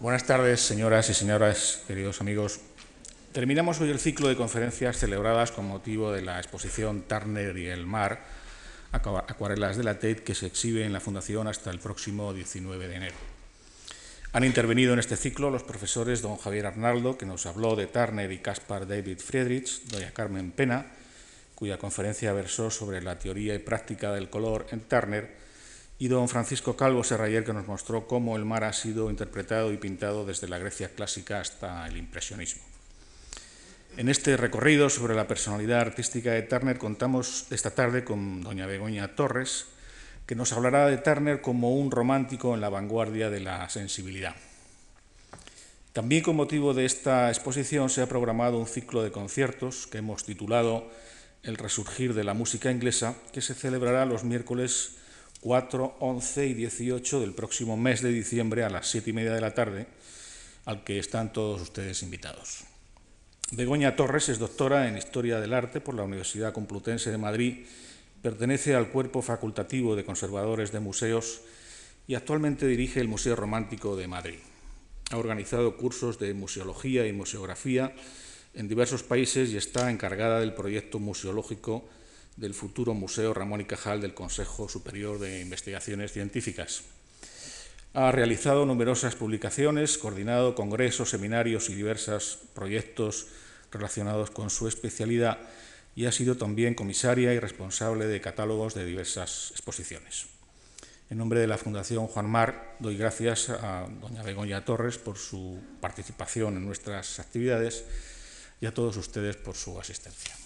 Buenas tardes, señoras y señores, queridos amigos. Terminamos hoy el ciclo de conferencias celebradas con motivo de la exposición Turner y el mar, Acuarelas de la Tate, que se exhibe en la Fundación hasta el próximo 19 de enero. Han intervenido en este ciclo los profesores don Javier Arnaldo, que nos habló de Turner y Caspar David Friedrich, doña Carmen Pena, cuya conferencia versó sobre la teoría y práctica del color en Turner, y don Francisco Calvo Serrayer, que nos mostró cómo el mar ha sido interpretado y pintado desde la Grecia clásica hasta el impresionismo. En este recorrido sobre la personalidad artística de Turner contamos esta tarde con doña Begoña Torres, que nos hablará de Turner como un romántico en la vanguardia de la sensibilidad. También con motivo de esta exposición se ha programado un ciclo de conciertos que hemos titulado El resurgir de la música inglesa, que se celebrará los miércoles 4, 11 y 18 del próximo mes de diciembre a las 7 y media de la tarde, al que están todos ustedes invitados. Begoña Torres es doctora en Historia del Arte por la Universidad Complutense de Madrid, pertenece al cuerpo facultativo de conservadores de museos y actualmente dirige el Museo Romántico de Madrid. Ha organizado cursos de museología y museografía en diversos países y está encargada del proyecto museológico del futuro Museo Ramón y Cajal del Consejo Superior de Investigaciones Científicas. Ha realizado numerosas publicaciones, coordinado congresos, seminarios y diversos proyectos relacionados con su especialidad y ha sido también comisaria y responsable de catálogos de diversas exposiciones. En nombre de la Fundación Juan Mar, doy gracias a doña Begoña Torres por su participación en nuestras actividades y a todos ustedes por su asistencia.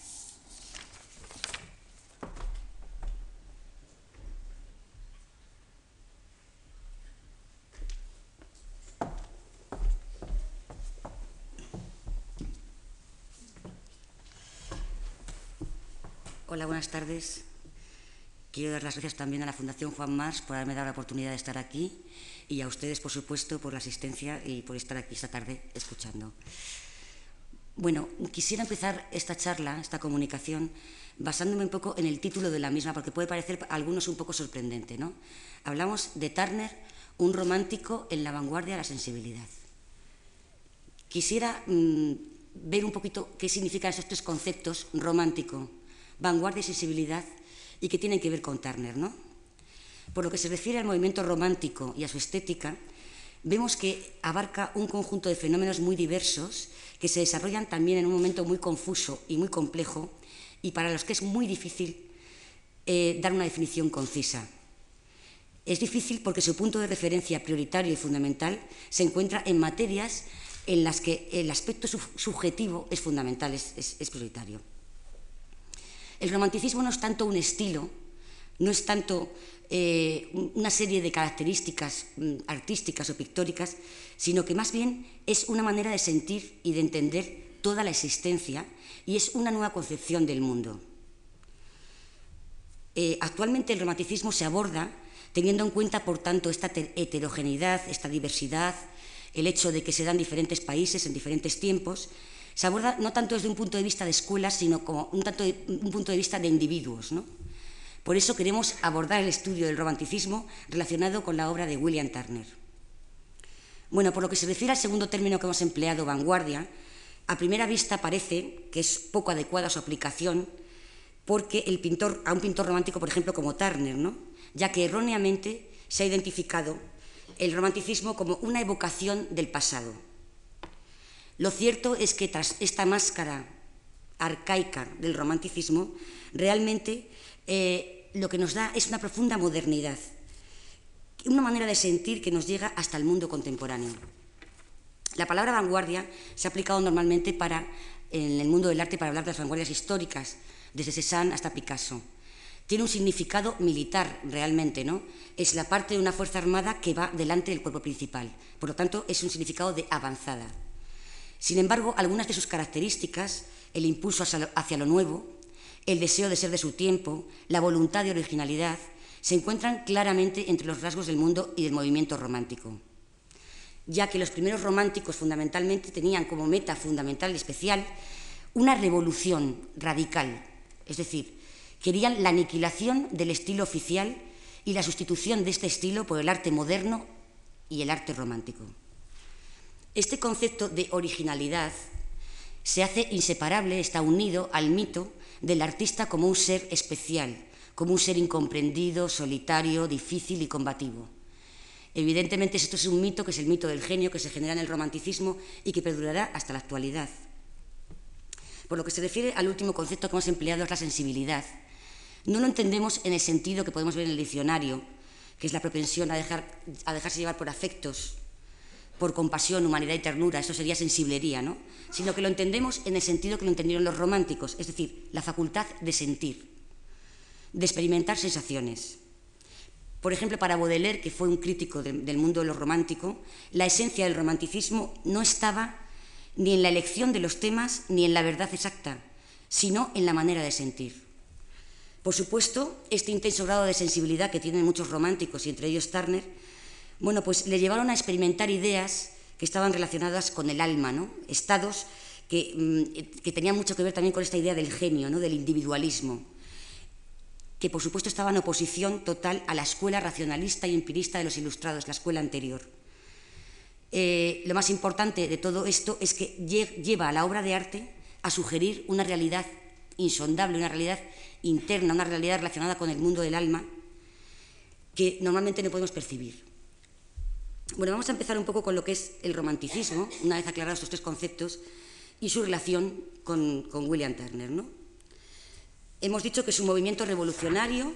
Hola, buenas tardes. Quiero dar las gracias también a la Fundación Juan Mars por haberme dado la oportunidad de estar aquí y a ustedes, por supuesto, por la asistencia y por estar aquí esta tarde escuchando. Bueno, quisiera empezar esta charla, esta comunicación, basándome un poco en el título de la misma, porque puede parecer a algunos un poco sorprendente. ¿no? Hablamos de Turner, un romántico en la vanguardia de la sensibilidad. Quisiera mm, ver un poquito qué significan esos tres conceptos, romántico, vanguardia y sensibilidad y que tienen que ver con Turner. ¿no? Por lo que se refiere al movimiento romántico y a su estética, vemos que abarca un conjunto de fenómenos muy diversos que se desarrollan también en un momento muy confuso y muy complejo y para los que es muy difícil eh, dar una definición concisa. Es difícil porque su punto de referencia prioritario y fundamental se encuentra en materias en las que el aspecto subjetivo es fundamental, es prioritario. El romanticismo no es tanto un estilo, no es tanto eh, una serie de características mm, artísticas o pictóricas, sino que más bien es una manera de sentir y de entender toda la existencia y es una nueva concepción del mundo. Eh, actualmente el romanticismo se aborda teniendo en cuenta, por tanto, esta heterogeneidad, esta diversidad, el hecho de que se dan diferentes países en diferentes tiempos, se aborda no tanto desde un punto de vista de escuelas, sino como un, tanto un punto de vista de individuos. ¿no? Por eso queremos abordar el estudio del romanticismo relacionado con la obra de William Turner. Bueno, por lo que se refiere al segundo término que hemos empleado, vanguardia, a primera vista parece que es poco adecuada su aplicación porque el pintor, a un pintor romántico, por ejemplo, como Turner, ¿no? ya que erróneamente se ha identificado el romanticismo como una evocación del pasado, lo cierto es que tras esta máscara arcaica del romanticismo, realmente eh, lo que nos da es una profunda modernidad, una manera de sentir que nos llega hasta el mundo contemporáneo. La palabra vanguardia se ha aplicado normalmente para, en el mundo del arte para hablar de las vanguardias históricas, desde Cézanne hasta Picasso. Tiene un significado militar realmente, ¿no? Es la parte de una fuerza armada que va delante del cuerpo principal. Por lo tanto, es un significado de avanzada. Sin embargo, algunas de sus características, el impulso hacia lo nuevo, el deseo de ser de su tiempo, la voluntad de originalidad, se encuentran claramente entre los rasgos del mundo y del movimiento romántico, ya que los primeros románticos fundamentalmente tenían como meta fundamental y especial una revolución radical, es decir, querían la aniquilación del estilo oficial y la sustitución de este estilo por el arte moderno y el arte romántico. Este concepto de originalidad se hace inseparable, está unido al mito del artista como un ser especial, como un ser incomprendido, solitario, difícil y combativo. Evidentemente esto es un mito que es el mito del genio que se genera en el romanticismo y que perdurará hasta la actualidad. Por lo que se refiere al último concepto que hemos empleado es la sensibilidad. No lo entendemos en el sentido que podemos ver en el diccionario, que es la propensión a, dejar, a dejarse llevar por afectos, por compasión, humanidad y ternura, eso sería sensiblería, ¿no? Sino que lo entendemos en el sentido que lo entendieron los románticos, es decir, la facultad de sentir, de experimentar sensaciones. Por ejemplo, para Baudelaire, que fue un crítico del mundo de lo romántico, la esencia del romanticismo no estaba ni en la elección de los temas ni en la verdad exacta, sino en la manera de sentir. Por supuesto, este intenso grado de sensibilidad que tienen muchos románticos, y entre ellos Turner, bueno, pues le llevaron a experimentar ideas que estaban relacionadas con el alma, ¿no? estados que, mm, tenían mucho que ver también con esta idea del genio, ¿no? del individualismo, que por supuesto estaba en oposición total a la escuela racionalista y empirista de los ilustrados, la escuela anterior. Eh, lo más importante de todo esto es que lleva a la obra de arte a sugerir una realidad insondable, una realidad interna, una realidad relacionada con el mundo del alma que normalmente no podemos percibir. Bueno, vamos a empezar un poco con lo que es el romanticismo, una vez aclarados estos tres conceptos, y su relación con, William Turner. ¿no? Hemos dicho que es un movimiento revolucionario,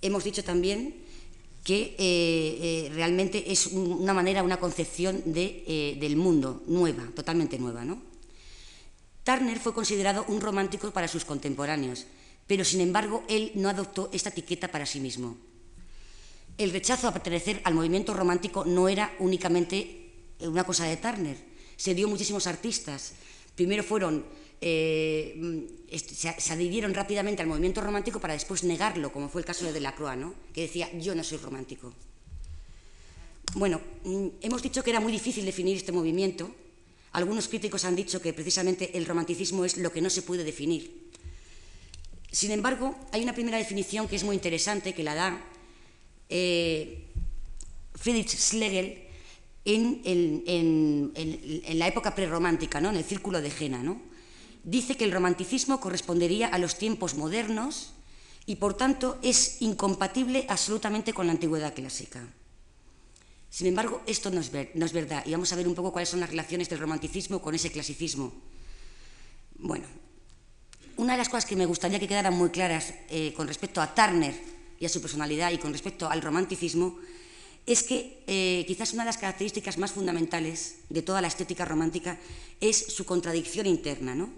hemos dicho también que eh, eh, realmente es una manera, una concepción de, eh, del mundo nueva, totalmente nueva. ¿no? Turner fue considerado un romántico para sus contemporáneos, pero sin embargo él no adoptó esta etiqueta para sí mismo. El rechazo a pertenecer al movimiento romántico no era únicamente una cosa de Turner, se dio muchísimos artistas. Primero fueron, eh, se, adhirieron rápidamente al movimiento romántico para después negarlo, como fue el caso de Delacroix, ¿no? que decía yo no soy romántico. Bueno, mm, hemos dicho que era muy difícil definir este movimiento. Algunos críticos han dicho que precisamente el romanticismo es lo que no se puede definir. Sin embargo, hay una primera definición que es muy interesante, que la da eh, Friedrich Schlegel en, la época prerromántica, ¿no? en el círculo de Jena. ¿no? Dice que el romanticismo correspondería a los tiempos modernos y por tanto es incompatible absolutamente con la antigüedad clásica. Sin embargo, esto no es, verdad y vamos a ver un poco cuáles son las relaciones del romanticismo con ese clasicismo. Bueno, una de las cosas que me gustaría que quedaran muy claras eh, con respecto a Turner y a su personalidad y con respecto al romanticismo, es que eh, quizás una de las características más fundamentales de toda la estética romántica es su contradicción interna. ¿no?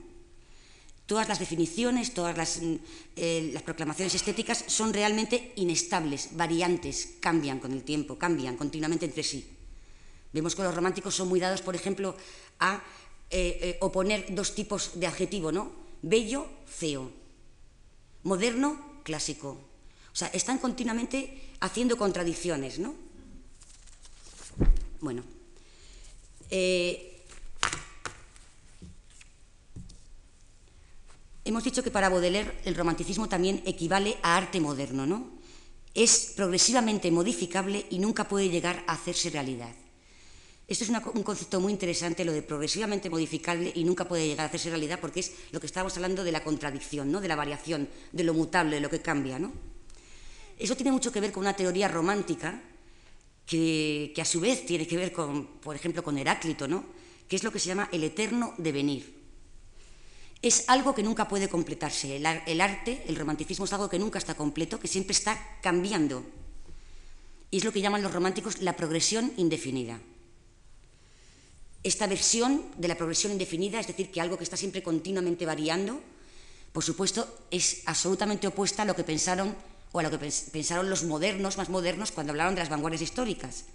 Todas las definiciones, todas las, mm, eh, las, proclamaciones estéticas son realmente inestables, variantes, cambian con el tiempo, cambian continuamente entre sí. Vemos que los románticos son muy dados, por ejemplo, a eh, oponer dos tipos de adjetivo, ¿no? Bello, feo. Moderno, clásico. O sea, están continuamente haciendo contradicciones, ¿no? Bueno. Eh, hemos dicho que para Baudelaire el romanticismo también equivale a arte moderno, ¿no? Es progresivamente modificable y nunca puede llegar a hacerse realidad. Esto es un concepto muy interesante, lo de progresivamente modificable y nunca puede llegar a hacerse realidad, porque es lo que estábamos hablando de la contradicción, ¿no? de la variación, de lo mutable, de lo que cambia. ¿no? Eso tiene mucho que ver con una teoría romántica que, a su vez tiene que ver con, por ejemplo, con Heráclito, ¿no? que es lo que se llama el eterno devenir. Es algo que nunca puede completarse. El, el arte, el romanticismo es algo que nunca está completo, que siempre está cambiando. Y es lo que llaman los románticos la progresión indefinida. Esta versión de la progresión indefinida, es decir, que algo que está siempre continuamente variando, por supuesto, es absolutamente opuesta a lo que pensaron o a lo que pensaron los modernos, más modernos, cuando hablaron de las vanguardias históricas,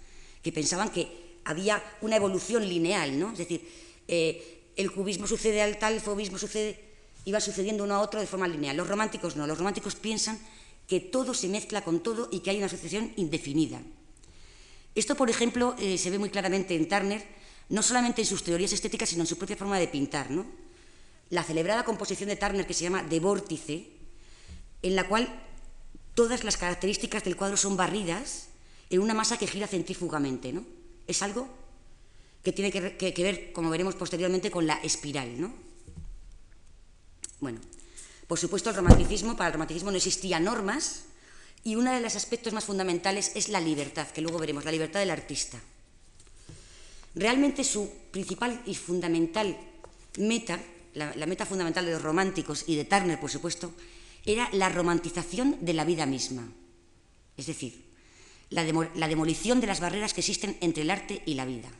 que pensaban que había una evolución lineal, ¿no? Es decir, eh, el cubismo sucede al tal, el fobismo sucede, iba sucediendo uno a otro de forma lineal. Los románticos no, los románticos piensan que todo se mezcla con todo y que hay una sucesión indefinida. Esto, por ejemplo, eh, se ve muy claramente en Turner, no solamente en sus teorías estéticas, sino en su propia forma de pintar. ¿no? La celebrada composición de Turner que se llama De Vórtice, en la cual todas las características del cuadro son barridas en una masa que gira centrífugamente. ¿no? Es algo que tiene que, ver, como veremos posteriormente, con la espiral. ¿no? Bueno, por supuesto, el romanticismo, para el romanticismo no existían normas y uno de los aspectos más fundamentales es la libertad, que luego veremos, la libertad del artista. Realmente su principal y fundamental meta, la, la meta fundamental de los románticos y de Turner, por supuesto, era la romantización de la vida misma. Es decir, la, la demolición de las barreras que existen entre el arte y la vida.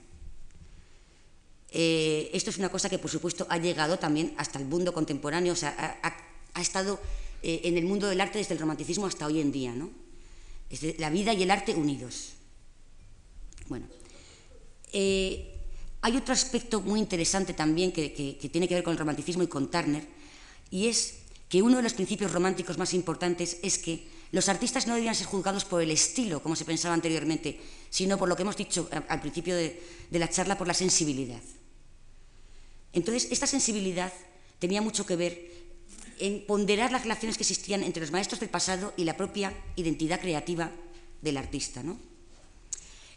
Eh, esto es una cosa que, por supuesto, ha llegado también hasta el mundo contemporáneo, o sea, ha, estado eh, en el mundo del arte desde el romanticismo hasta hoy en día, ¿no? Es de, la vida y el arte unidos. Bueno, eh, hay otro aspecto muy interesante también que, que, que tiene que ver con el romanticismo y con Turner, y es que uno de los principios románticos más importantes es que los artistas no debían ser juzgados por el estilo, como se pensaba anteriormente, sino por lo que hemos dicho al principio de, la charla, por la sensibilidad. Entonces, esta sensibilidad tenía mucho que ver en ponderar las relaciones que existían entre los maestros del pasado y la propia identidad creativa del artista. ¿no?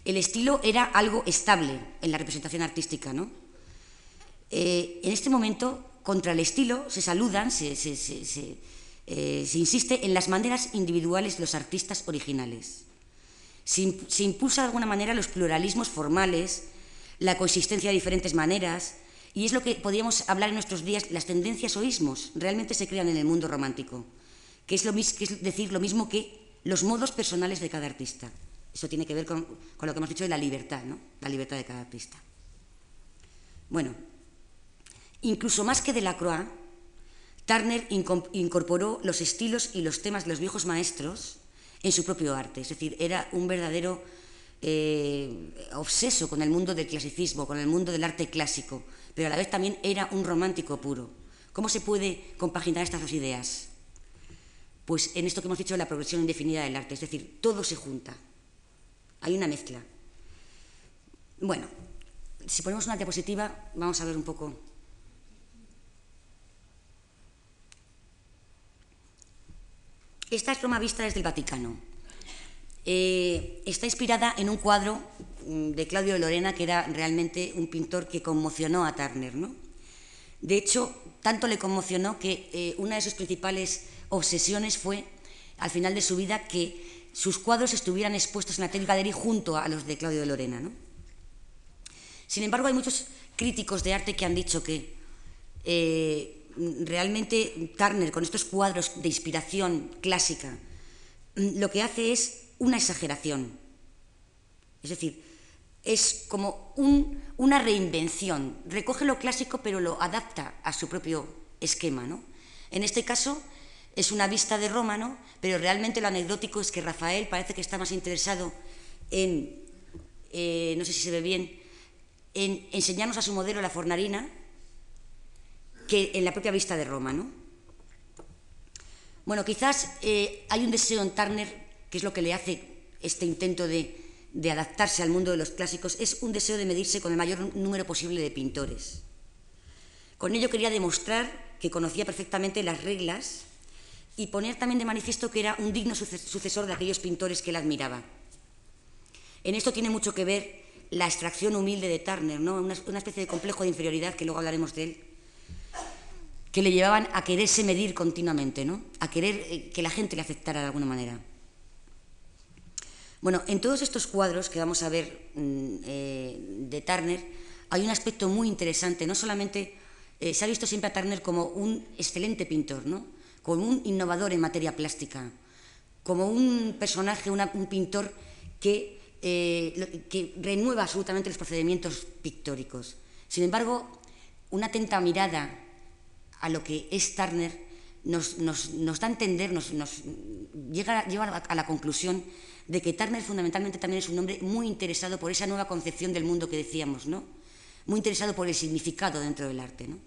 El estilo era algo estable en la representación artística. ¿no? Eh, en este momento, contra el estilo se saludan, se, se, se, eh, se, insiste en las maneras individuales de los artistas originales. Se, se impulsa de alguna manera los pluralismos formales, la coexistencia de diferentes maneras, y es lo que podríamos hablar en nuestros días, las tendencias o realmente se crean en el mundo romántico, que es, lo, que es decir lo mismo que los modos personales de cada artista. Eso tiene que ver con, con lo que hemos dicho de la libertad, ¿no? la libertad de cada artista. Bueno, incluso más que de la Croix, Turner incorporó los estilos y los temas de los viejos maestros en su propio arte, es decir, era un verdadero eh, obseso con el mundo del clasicismo, con el mundo del arte clásico, pero a la vez también era un romántico puro. ¿Cómo se puede compaginar estas dos ideas? Pues en esto que hemos dicho de la progresión indefinida del arte, es decir, todo se junta. Hay una mezcla. Bueno, si ponemos una diapositiva, vamos a ver un poco. Esta es Roma vista desde el Vaticano. Eh, está inspirada en un cuadro Mm, de Claudio de Lorena, que era realmente un pintor que conmocionó a Turner. ¿no? De hecho, tanto le conmocionó que eh, una de sus principales obsesiones fue, al final de su vida, que sus cuadros estuvieran expuestos en la Tate Gallery junto a los de Claudio de Lorena. ¿no? Sin embargo, hay muchos críticos de arte que han dicho que eh, realmente Turner, con estos cuadros de inspiración clásica, mm, lo que hace es una exageración. Es decir, es como un, una reinvención. Recoge lo clásico, pero lo adapta a su propio esquema. ¿no? En este caso es una vista de Roma, ¿no? pero realmente lo anecdótico es que Rafael parece que está más interesado en, eh, no sé si se ve bien, en enseñarnos a su modelo la fornarina que en la propia vista de Roma. ¿no? Bueno, quizás eh, hay un deseo en Turner, que es lo que le hace este intento de adaptarse al mundo de los clásicos es un deseo de medirse con el mayor número posible de pintores. Con ello quería demostrar que conocía perfectamente las reglas y poner también de manifiesto que era un digno sucesor de aquellos pintores que él admiraba. En esto tiene mucho que ver la extracción humilde de Turner, ¿no? una especie de complejo de inferioridad, que luego hablaremos de él, que le llevaban a quererse medir continuamente, ¿no? a querer eh, que la gente le aceptara de alguna manera. Bueno, en todos estos cuadros que vamos a ver mm, eh, de Turner hay un aspecto muy interesante. No solamente eh, se ha visto siempre a Turner como un excelente pintor, ¿no? como un innovador en materia plástica, como un personaje, un pintor que, que renueva absolutamente los procedimientos pictóricos. Sin embargo, una atenta mirada a lo que es Turner nos, nos, nos da a entender, nos, nos llega, lleva a la conclusión de que Turner fundamentalmente también es un hombre muy interesado por esa nueva concepción del mundo que decíamos, ¿no? Muy interesado por el significado dentro del arte, ¿no?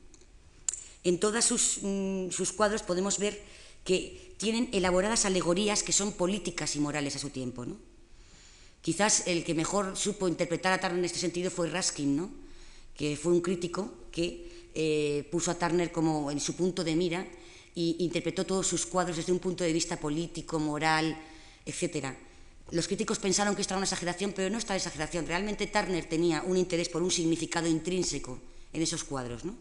En todos sus, mmm, sus cuadros podemos ver que tienen elaboradas alegorías que son políticas y morales a su tiempo, ¿no? Quizás el que mejor supo interpretar a Turner en este sentido fue Raskin, ¿no? que fue un crítico que eh, puso a Turner como en su punto de mira e interpretó todos sus cuadros desde un punto de vista político, moral, etcétera Los críticos pensaron que esta era una exageración, pero no está la exageración. Realmente Turner tenía un interés por un significado intrínseco en esos cuadros. ¿no?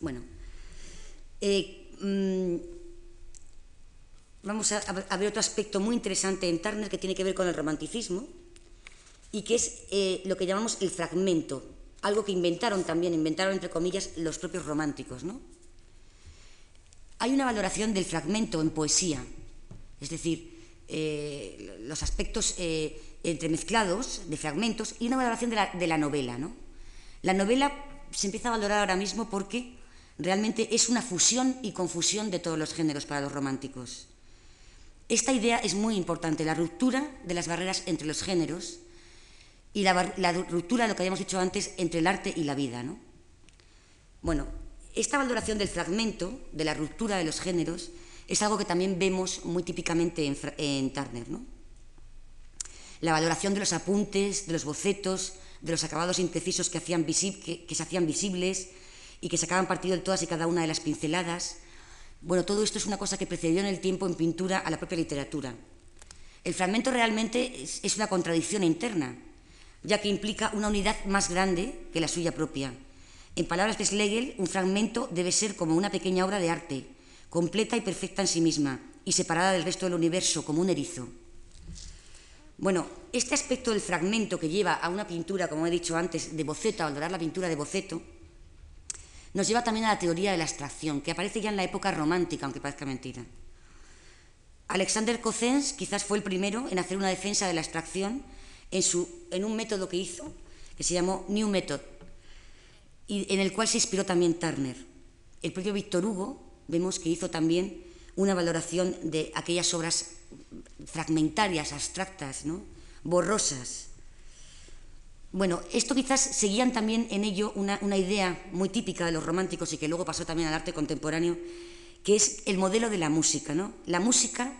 Bueno, eh, mm, vamos a, a, ver otro aspecto muy interesante en Turner que tiene que ver con el romanticismo y que es eh, lo que llamamos el fragmento, algo que inventaron también, inventaron entre comillas los propios románticos. ¿no? Hay una valoración del fragmento en poesía, es decir, eh, los aspectos eh, entremezclados de fragmentos y una valoración de la, de la novela. ¿no? La novela se empieza a valorar ahora mismo porque realmente es una fusión y confusión de todos los géneros para los románticos. Esta idea es muy importante, la ruptura de las barreras entre los géneros y la, la ruptura, lo que habíamos dicho antes, entre el arte y la vida. ¿no? Bueno, esta valoración del fragmento, de la ruptura de los géneros, es algo que también vemos muy típicamente en, en Turner. ¿no? La valoración de los apuntes, de los bocetos, de los acabados imprecisos que, hacían que, que se hacían visibles y que sacaban partido de todas y cada una de las pinceladas. Bueno, todo esto es una cosa que precedió en el tiempo en pintura a la propia literatura. El fragmento realmente es, es una contradicción interna, ya que implica una unidad más grande que la suya propia. En palabras de Schlegel, un fragmento debe ser como una pequeña obra de arte, completa y perfecta en sí misma, y separada del resto del universo, como un erizo. Bueno, este aspecto del fragmento que lleva a una pintura, como he dicho antes, de boceto, a valorar la pintura de boceto, nos lleva también a la teoría de la abstracción, que aparece ya en la época romántica, aunque parezca mentira. Alexander Cossens quizás fue el primero en hacer una defensa de la abstracción en, su, en un método que hizo, que se llamó New Method, y en el cual se inspiró también Turner. El propio Víctor Hugo, vemos que hizo también una valoración de aquellas obras fragmentarias, abstractas, ¿no? borrosas. Bueno, esto quizás seguían también en ello una, una, idea muy típica de los románticos y que luego pasó también al arte contemporáneo, que es el modelo de la música. ¿no? La música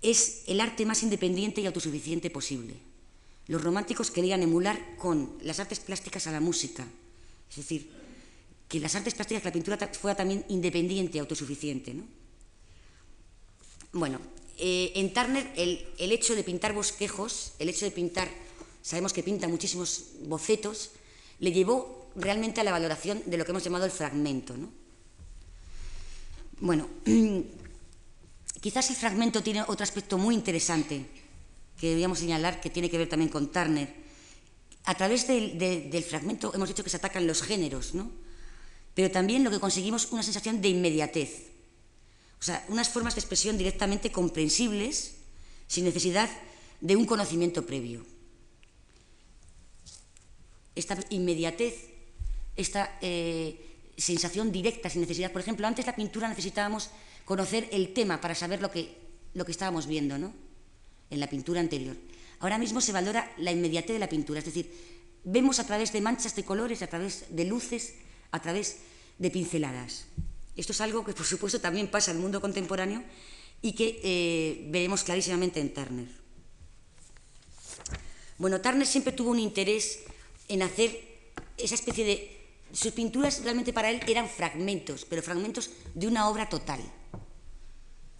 es el arte más independiente y autosuficiente posible. Los románticos querían emular con las artes plásticas a la música, es decir, que las artes plásticas, que la pintura fuera también independiente autosuficiente. ¿no? Bueno, eh, en Turner el, el, hecho de pintar bosquejos, el hecho de pintar, sabemos que pinta muchísimos bocetos, le llevó realmente a la valoración de lo que hemos llamado el fragmento. ¿no? Bueno, quizás el fragmento tiene otro aspecto muy interesante que deberíamos señalar, que tiene que ver también con Turner. A través del, de, del fragmento hemos dicho que se atacan los géneros, ¿no? pero también lo que conseguimos una sensación de inmediatez, o sea, unas formas de expresión directamente comprensibles, sin necesidad de un conocimiento previo. Esta inmediatez, esta eh, sensación directa, sin necesidad. Por ejemplo, antes la pintura necesitábamos conocer el tema para saber lo que, lo que estábamos viendo, ¿no? En la pintura anterior. Ahora mismo se valora la inmediatez de la pintura, es decir, vemos a través de manchas de colores, a través de luces, a través de pinceladas. Esto es algo que, por supuesto, también pasa en el mundo contemporáneo y que eh, veremos clarísimamente en Turner. Bueno, Turner siempre tuvo un interés en hacer esa especie de... Sus pinturas realmente para él eran fragmentos, pero fragmentos de una obra total.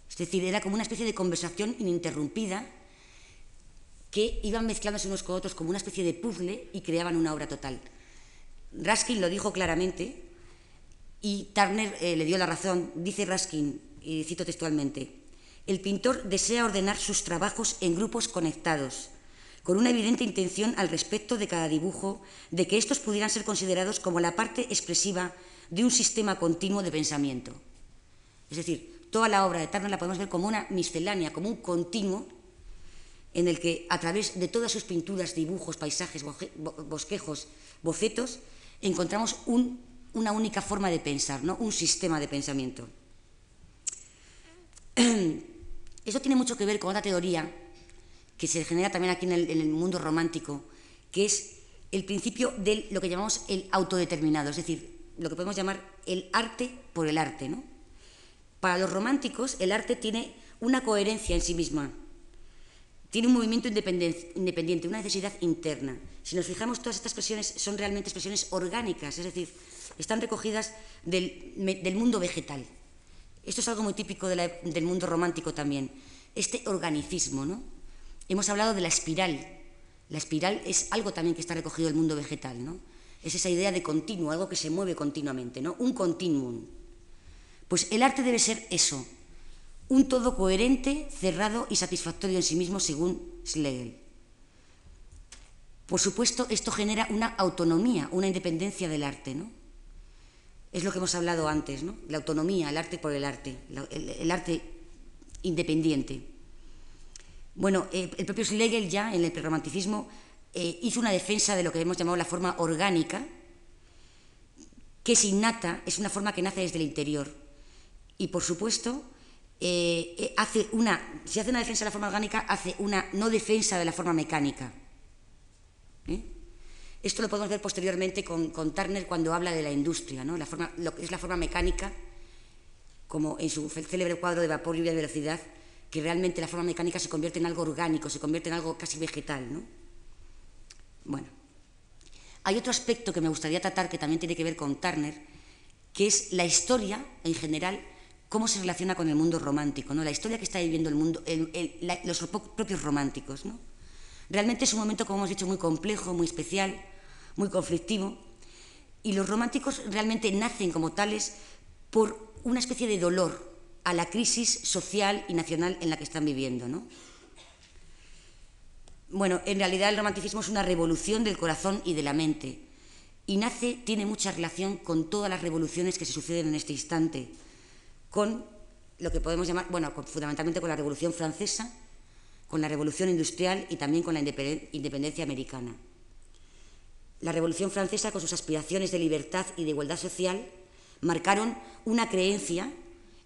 Es decir, era como una especie de conversación ininterrumpida que iban mezclándose unos con otros como una especie de puzzle y creaban una obra total. Raskin lo dijo claramente y Turner eh, le dio la razón. Dice Raskin, y cito textualmente, el pintor desea ordenar sus trabajos en grupos conectados, con una evidente intención al respecto de cada dibujo, de que estos pudieran ser considerados como la parte expresiva de un sistema continuo de pensamiento. Es decir, toda la obra de Turner la podemos ver como una miscelánea, como un continuo en el que a través de todas sus pinturas, dibujos, paisajes, bosquejos, bocetos, encontramos un, una única forma de pensar, ¿no? un sistema de pensamiento. Eso tiene mucho que ver con otra teoría que se genera también aquí en el, en el mundo romántico, que es el principio de lo que llamamos el autodeterminado, es decir, lo que podemos llamar el arte por el arte. ¿no? Para los románticos, el arte tiene una coherencia en sí misma, tiene un movimiento independiente, una necesidad interna. Si nos fijamos, todas estas expresiones son realmente expresiones orgánicas, es decir, están recogidas del, del mundo vegetal. Esto es algo muy típico del mundo romántico también, este organicismo. ¿no? Hemos hablado de la espiral. La espiral es algo también que está recogido en el mundo vegetal. ¿no? Es esa idea de continuo, algo que se mueve continuamente, ¿no? un continuum. Pues el arte debe ser eso, un todo coherente, cerrado y satisfactorio en sí mismo, según Schlegel. Por supuesto, esto genera una autonomía, una independencia del arte, ¿no? Es lo que hemos hablado antes, ¿no? La autonomía, el arte por el arte, el, arte independiente. Bueno, eh, el propio Schlegel ya en el preromanticismo eh, hizo una defensa de lo que hemos llamado la forma orgánica, que es innata, es una forma que nace desde el interior. Y por supuesto, eh, hace una, si hace una defensa de la forma orgánica, hace una no defensa de la forma mecánica. Esto lo podemos ver posteriormente con, Turner cuando habla de la industria, ¿no? la forma, lo que es la forma mecánica, como en su célebre cuadro de vapor, lluvia de velocidad, que realmente la forma mecánica se convierte en algo orgánico, se convierte en algo casi vegetal. ¿no? Bueno, hay otro aspecto que me gustaría tratar que también tiene que ver con Turner, que es la historia en general, cómo se relaciona con el mundo romántico, ¿no? la historia que está viviendo el mundo, los propios románticos. ¿no? Realmente es un momento, como hemos dicho, muy complejo, muy especial, muy conflictivo, y los románticos realmente nacen como tales por una especie de dolor a la crisis social y nacional en la que están viviendo. ¿no? Bueno, en realidad el romanticismo es una revolución del corazón y de la mente, y nace, tiene mucha relación con todas las revoluciones que se suceden en este instante, con lo que podemos llamar, bueno, fundamentalmente con la Revolución Francesa, con la Revolución Industrial y también con la independencia americana. La Revolución Francesa, con sus aspiraciones de libertad y de igualdad social, marcaron una creencia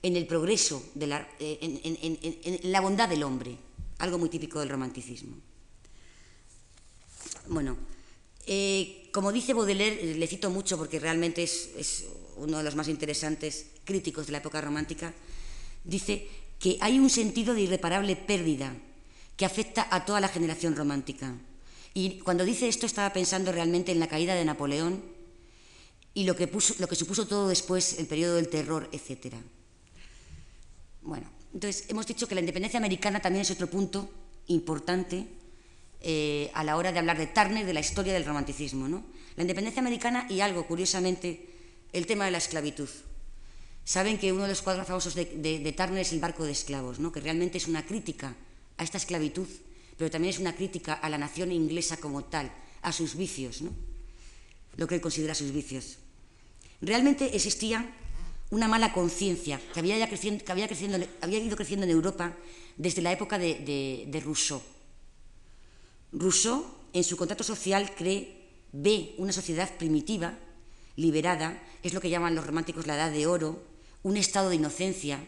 en el progreso, de la, eh, en, la bondad del hombre, algo muy típico del romanticismo. Bueno, eh, como dice Baudelaire, le cito mucho porque realmente es uno de los más interesantes críticos de la época romántica, dice que hay un sentido de irreparable pérdida que afecta a toda la generación romántica. Y cuando dice esto estaba pensando realmente en la caída de Napoleón y lo que, supuso todo después, el periodo del terror, etc. Bueno, entonces hemos dicho que la independencia americana también es otro punto importante eh, a la hora de hablar de Turner, de la historia del romanticismo. ¿no? La independencia americana y algo, curiosamente, el tema de la esclavitud. Saben que uno de los cuadros famosos de, de es el barco de esclavos, ¿no? que realmente es una crítica a esta esclavitud, pero también es una crítica a la nación inglesa como tal, a sus vicios, ¿no? lo que él considera sus vicios. Realmente existía una mala conciencia que, había, que había, ido creciendo en Europa desde la época de, de Rousseau. Rousseau, en su contrato social, cree, ve una sociedad primitiva, liberada, es lo que llaman los románticos la edad de oro, un estado de inocencia,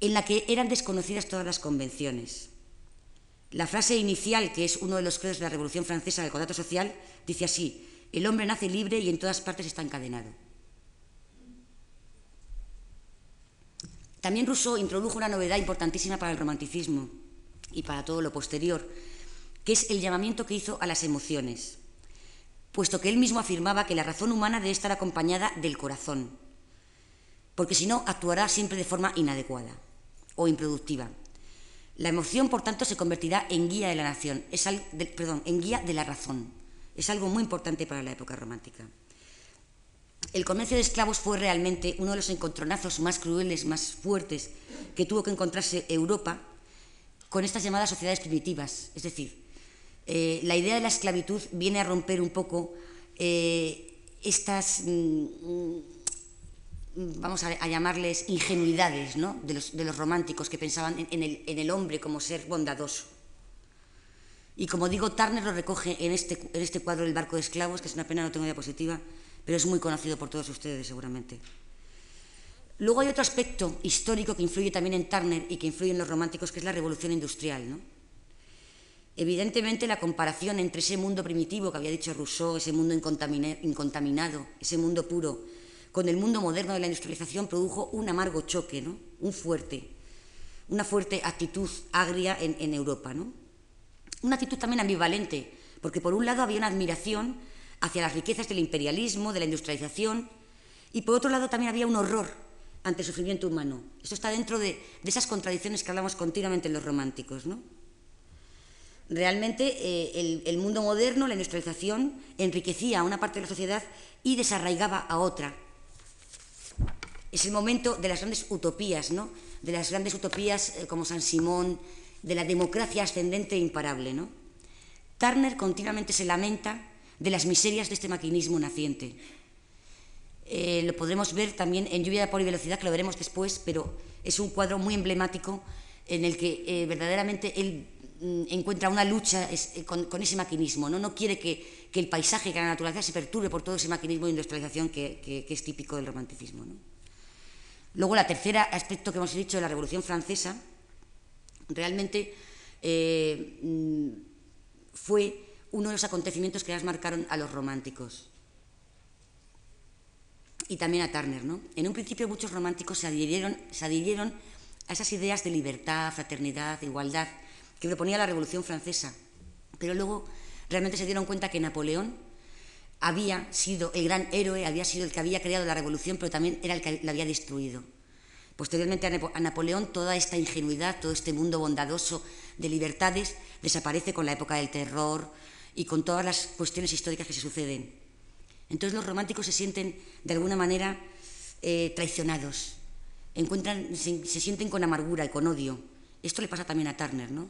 en la que eran desconocidas todas las convenciones. La frase inicial, que es uno de los credos de la Revolución Francesa del contrato social, dice así, el hombre nace libre y en todas partes está encadenado. También Rousseau introdujo una novedad importantísima para el romanticismo y para todo lo posterior, que es el llamamiento que hizo a las emociones, puesto que él mismo afirmaba que la razón humana debe estar acompañada del corazón, porque si no actuará siempre de forma inadecuada o improductiva. La emoción, por tanto, se convertirá en guía de la nación, es perdón, en guía de la razón. Es algo muy importante para la época romántica. El comercio de esclavos fue realmente uno de los encontronazos más crueles, más fuertes que tuvo que encontrarse Europa con estas llamadas sociedades primitivas. Es decir, eh, la idea de la esclavitud viene a romper un poco eh, estas mm, vamos a, llamarles ingenuidades ¿no? de, los, románticos que pensaban en, el, hombre como ser bondadoso. Y como digo, Turner lo recoge en este, en este cuadro El barco de esclavos, que es una pena, no tengo diapositiva, pero es muy conocido por todos ustedes seguramente. Luego hay otro aspecto histórico que influye también en Turner y que influye en los románticos, que es la revolución industrial. ¿no? Evidentemente la comparación entre ese mundo primitivo que había dicho Rousseau, ese mundo incontaminado, ese mundo puro, con el mundo moderno de la industrialización produjo un amargo choque, ¿no? un fuerte, una fuerte actitud agria en, Europa. ¿no? Una actitud también ambivalente, porque por un lado había una admiración hacia las riquezas del imperialismo, de la industrialización, y por otro lado también había un horror ante el sufrimiento humano. Esto está dentro de, esas contradicciones que hablamos continuamente en los románticos. ¿no? Realmente eh, el, mundo moderno, la industrialización, enriquecía a una parte de la sociedad y desarraigaba a otra. Es el momento de las grandes utopías, ¿no? de las grandes utopías eh, como San Simón, de la democracia ascendente e imparable. ¿no? Turner continuamente se lamenta de las miserias de este maquinismo naciente. Eh, lo podremos ver también en Lluvia por velocidad, que lo veremos después, pero es un cuadro muy emblemático en el que verdaderamente él encuentra una lucha eh, con, ese maquinismo. ¿no? no quiere que, el paisaje, que la naturaleza se perturbe por todo ese maquinismo de industrialización que, es típico del romanticismo. Luego, la tercera aspecto que hemos dicho de la Revolución Francesa, realmente mm, fue uno de los acontecimientos que más marcaron a los románticos y también a Turner. ¿no? En un principio muchos románticos se adhirieron a esas ideas de libertad, fraternidad, igualdad que proponía la Revolución Francesa, pero luego realmente se dieron cuenta que Napoleón había sido el gran héroe, había sido el que había creado la revolución, pero también era el que la había destruido. Posteriormente a Napoleón toda esta ingenuidad, todo este mundo bondadoso de libertades desaparece con la época del terror, y con todas las cuestiones históricas que se suceden. Entonces los románticos se sienten de alguna manera eh, traicionados, encuentran, se, sienten con amargura y con odio. Esto le pasa también a Turner, ¿no?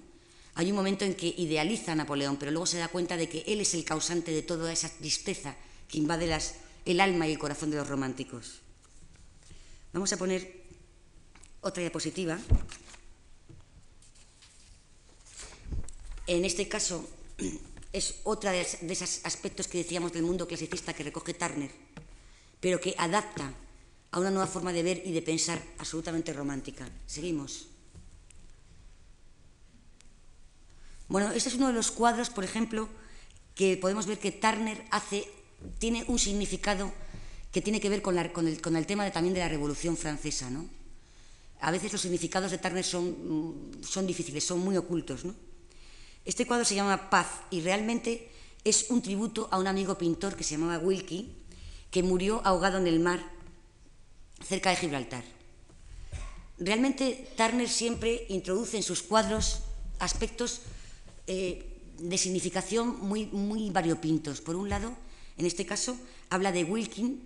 Hay un momento en que idealiza a Napoleón, pero luego se da cuenta de que él es el causante de toda esa tristeza que invade el alma y el corazón de los románticos. Vamos a poner otra diapositiva. En este caso es otra de, esos aspectos que decíamos del mundo clasicista que recoge Turner, pero que adapta a una nueva forma de ver y de pensar absolutamente romántica. Seguimos. Bueno, este es uno de los cuadros, por ejemplo, que podemos ver que Turner hace, tiene un significado que tiene que ver con, el, tema también de la Revolución Francesa. ¿no? A veces los significados de Turner son, son difíciles, son muy ocultos. ¿no? Este cuadro se llama Paz y realmente es un tributo a un amigo pintor que se llamaba Wilkie, que murió ahogado en el mar cerca de Gibraltar. Realmente Turner siempre introduce en sus cuadros aspectos eh, de significación muy, muy variopintos. Por un lado, en este caso, habla de Wilkie,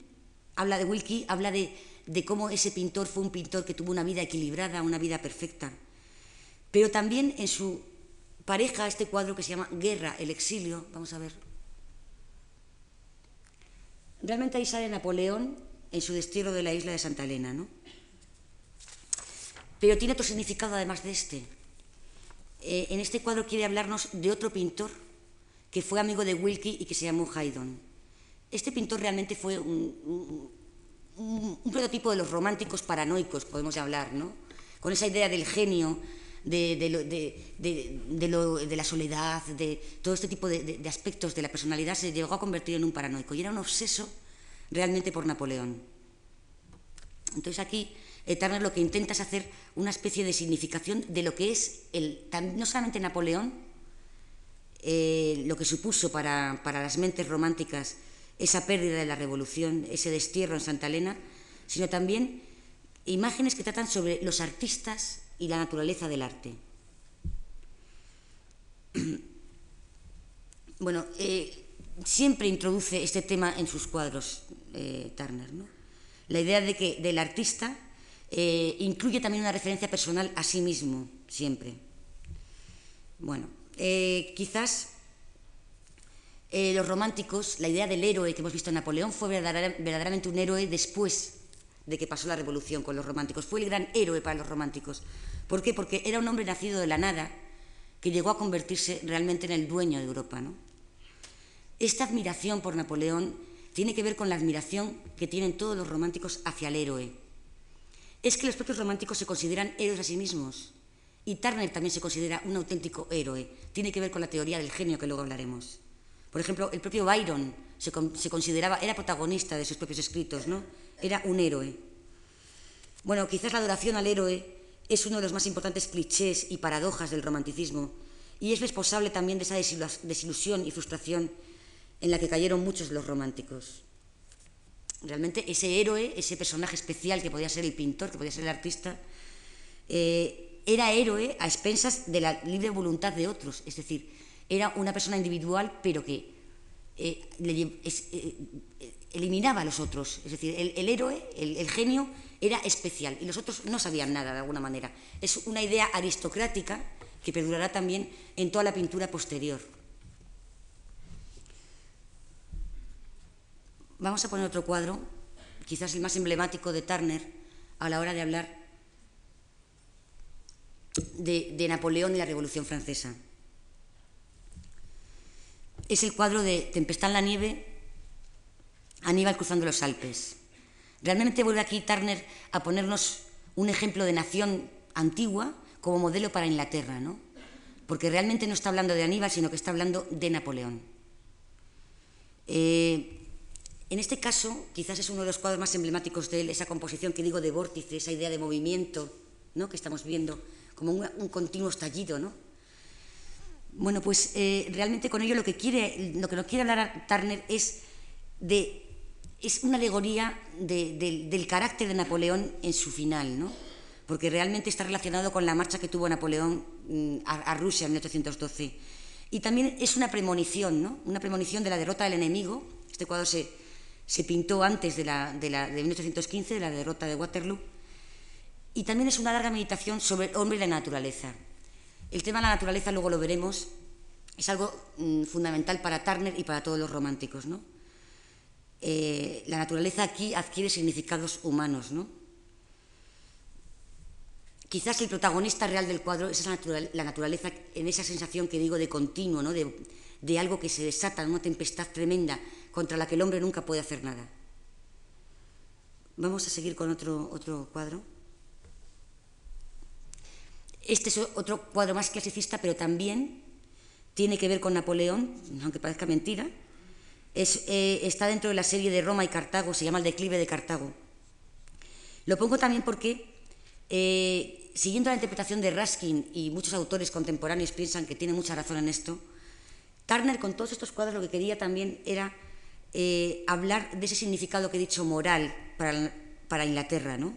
habla de Wilkie, habla de, de cómo ese pintor fue un pintor que tuvo una vida equilibrada, una vida perfecta. Pero también en su pareja este cuadro que se llama Guerra, el exilio. Vamos a ver. Realmente ahí sale Napoleón en su destierro de la isla de Santa Elena, ¿no? Pero tiene otro significado además de este. Eh, en este cuadro quiere hablarnos de otro pintor que fue amigo de Wilkie y que se llamó Haydn. Este pintor realmente fue un, prototipo de los románticos paranoicos, podemos hablar, ¿no? Con esa idea del genio, de, la soledad, de todo este tipo de, aspectos de la personalidad, se llegó a convertir en un paranoico y era un obseso realmente por Napoleón. Entonces aquí Turner lo que intenta es hacer una especie de significación de lo que es el, no solamente Napoleón, eh, lo que supuso para, para las mentes románticas esa pérdida de la revolución, ese destierro en Santa Elena, sino también imágenes que tratan sobre los artistas y la naturaleza del arte. Bueno, eh, siempre introduce este tema en sus cuadros eh, Turner. La idea de que del artista eh, incluye también una referencia personal a sí mismo, siempre. Bueno, quizás los románticos, la idea del héroe que hemos visto en Napoleón fue verdaderamente un héroe después de que pasó la revolución con los románticos. Fue el gran héroe para los románticos. ¿Por qué? Porque era un hombre nacido de la nada que llegó a convertirse realmente en el dueño de Europa. ¿no? Esta admiración por Napoleón tiene que ver con la admiración que tienen todos los románticos hacia el héroe. Es que los propios románticos se consideran héroes a sí mismos. Y Turner también se considera un auténtico héroe. Tiene que ver con la teoría del genio que luego hablaremos. Por ejemplo, el propio Byron se, consideraba, era protagonista de sus propios escritos, ¿no? era un héroe. Bueno, quizás la adoración al héroe es uno de los más importantes clichés y paradojas del romanticismo y es responsable también de esa desilusión y frustración en la que cayeron muchos de los románticos. Realmente ese héroe, ese personaje especial que podía ser el pintor, que podía ser el artista, eh, era héroe a expensas de la libre voluntad de otros. Es decir, era una persona individual, pero que eh, eh, eliminaba a los otros. Es decir, el, héroe, el, genio, era especial y los otros no sabían nada de alguna manera. Es una idea aristocrática que perdurará también en toda la pintura posterior. Vamos a poner otro cuadro, quizás el más emblemático de Turner a la hora de hablar de, Napoleón y la Revolución Francesa. Es el cuadro de Tempestad en la nieve, Aníbal cruzando los Alpes. Realmente vuelve aquí Turner a ponernos un ejemplo de nación antigua como modelo para Inglaterra, ¿no? Porque realmente no está hablando de Aníbal, sino que está hablando de Napoleón. Eh, en este caso, quizás es uno de los cuadros más emblemáticos de él, esa composición que digo de vórtice, esa idea de movimiento ¿no? que estamos viendo, como un, continuo estallido. ¿no? Bueno, pues eh, realmente con ello lo que, quiere, lo que nos quiere hablar Turner es de es una alegoría del carácter de Napoleón en su final, ¿no? porque realmente está relacionado con la marcha que tuvo Napoleón mm, a, a Rusia en 1812. Y también es una premonición, ¿no? una premonición de la derrota del enemigo. Este cuadro se, se pintó antes de, la, de, la, de 1815, de la derrota de Waterloo, y también es una larga meditación sobre el hombre y la naturaleza. El tema de la naturaleza, luego lo veremos, es algo mm, fundamental para Turner y para todos los románticos. ¿no? Eh, la naturaleza aquí adquiere significados humanos. ¿no? Quizás el protagonista real del cuadro es la naturaleza en esa sensación que digo de continuo, ¿no? de, de algo que se desata una tempestad tremenda contra la que el hombre nunca puede hacer nada. Vamos a seguir con otro, otro cuadro. Este es otro cuadro más clasicista, pero también tiene que ver con Napoleón, aunque parezca mentira. Eh, está dentro de la serie de Roma y Cartago, se llama El declive de Cartago. Lo pongo también porque, eh, siguiendo la interpretación de Raskin, y muchos autores contemporáneos piensan que tiene mucha razón en esto, Turner con todos estos cuadros lo que quería también era eh, hablar de ese significado que he dicho moral para, Inglaterra. ¿no?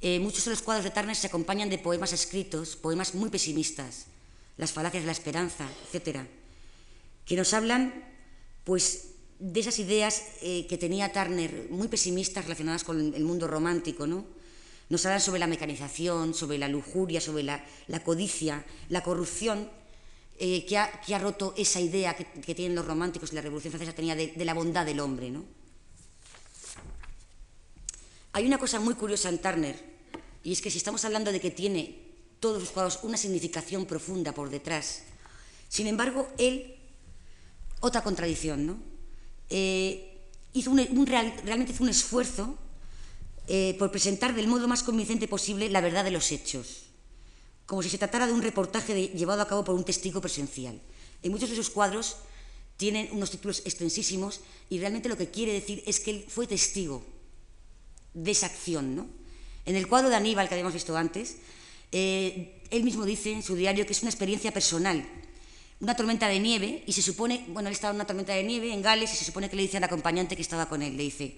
Eh, muchos de los cuadros de Turner se acompañan de poemas escritos, poemas muy pesimistas, las falacias de la esperanza, etcétera, que nos hablan pues, de esas ideas eh, que tenía Turner muy pesimistas relacionadas con el mundo romántico. ¿no? Nos hablan sobre la mecanización, sobre la lujuria, sobre la codicia, la corrupción eh, que, ha, roto esa idea que, tienen los románticos y la Revolución Francesa tenía de, la bondad del hombre. ¿no? Hay una cosa muy curiosa en Turner, y es que si estamos hablando de que tiene todos los cuadros una significación profunda por detrás, sin embargo, él, otra contradicción, ¿no? Eh, hizo un, realmente hizo un esfuerzo eh, por presentar del modo más convincente posible la verdad de los hechos como si se tratara de un reportaje llevado a cabo por un testigo presencial. En muchos de sus cuadros tienen unos títulos extensísimos y realmente lo que quiere decir es que él fue testigo de esa acción. ¿no? En el cuadro de Aníbal que habíamos visto antes, eh, él mismo dice en su diario que es una experiencia personal, una tormenta de nieve, y se supone, bueno, él estaba en una tormenta de nieve en Gales y se supone que le dice al acompañante que estaba con él, le dice,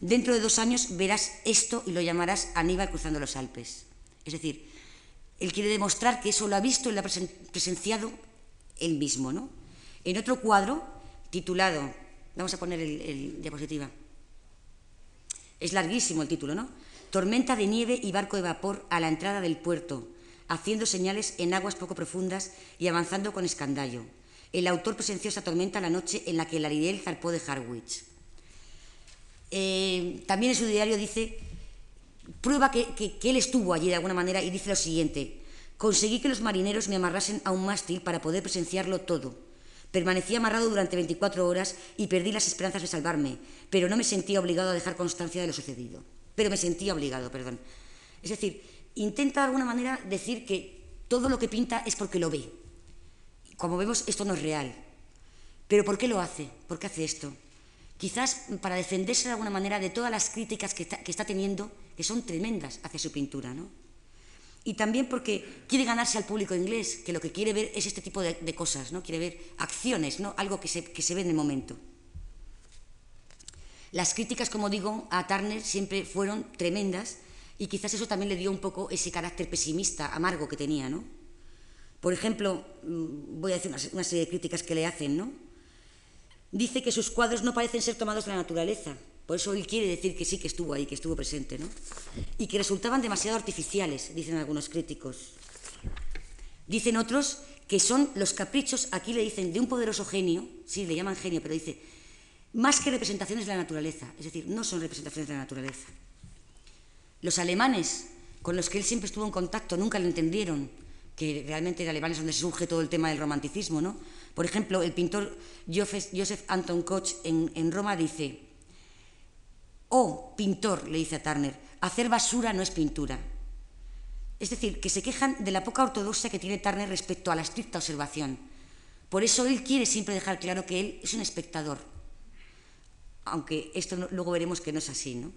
dentro de dos años verás esto y lo llamarás Aníbal cruzando los Alpes. Es decir, él quiere demostrar que eso lo ha visto y lo ha presenciado él mismo. ¿no? En otro cuadro, titulado, vamos a poner el, diapositiva, es larguísimo el título, ¿no? Tormenta de nieve y barco de vapor a la entrada del puerto, haciendo señales en aguas poco profundas y avanzando con escandallo. El autor presenció esa tormenta la noche en la que el Ariel zarpó de Harwich. Eh, también en su diario dice prueba que, él estuvo allí de alguna manera y dice lo siguiente, conseguí que los marineros me amarrasen a un mástil para poder presenciarlo todo. Permanecí amarrado durante 24 horas y perdí las esperanzas de salvarme, pero no me sentía obligado a dejar constancia de lo sucedido. Pero me sentía obligado, perdón. Es decir, intenta de alguna manera decir que todo lo que pinta es porque lo ve. Como vemos, esto no es real. Pero ¿por qué lo hace? ¿Por qué hace esto? Quizás para defenderse de alguna manera de todas las críticas que está, teniendo, que son tremendas hacia su pintura. ¿no? Y también porque quiere ganarse al público inglés, que lo que quiere ver es este tipo de, cosas, ¿no? quiere ver acciones, ¿no? algo que se, que se ve en el momento. las críticas, como digo, a Turner siempre fueron tremendas y quizás eso también le dio un poco ese carácter pesimista, amargo que tenía, ¿no? Por ejemplo, mm, voy a decir una serie de críticas que le hacen, ¿no? Dice que sus cuadros no parecen ser tomados de la naturaleza, por eso él quiere decir que sí que estuvo ahí, que estuvo presente, ¿no? Y que resultaban demasiado artificiales, dicen algunos críticos. Dicen otros que son los caprichos, aquí le dicen, de un poderoso genio, sí, le llaman genio, pero dice, más que representaciones de la naturaleza, es decir, no son representaciones de la naturaleza. Los alemanes, con los que él siempre estuvo en contacto, nunca lo entendieron, que realmente en alemanes es donde surge todo el tema del romanticismo, ¿no? Por ejemplo, el pintor Joseph Anton Koch en Roma dice, oh, pintor, le dice a Turner, hacer basura no es pintura. Es decir, que se quejan de la poca ortodoxia que tiene Turner respecto a la estricta observación. Por eso él quiere siempre dejar claro que él es un espectador, aunque esto luego veremos que no es así. ¿no?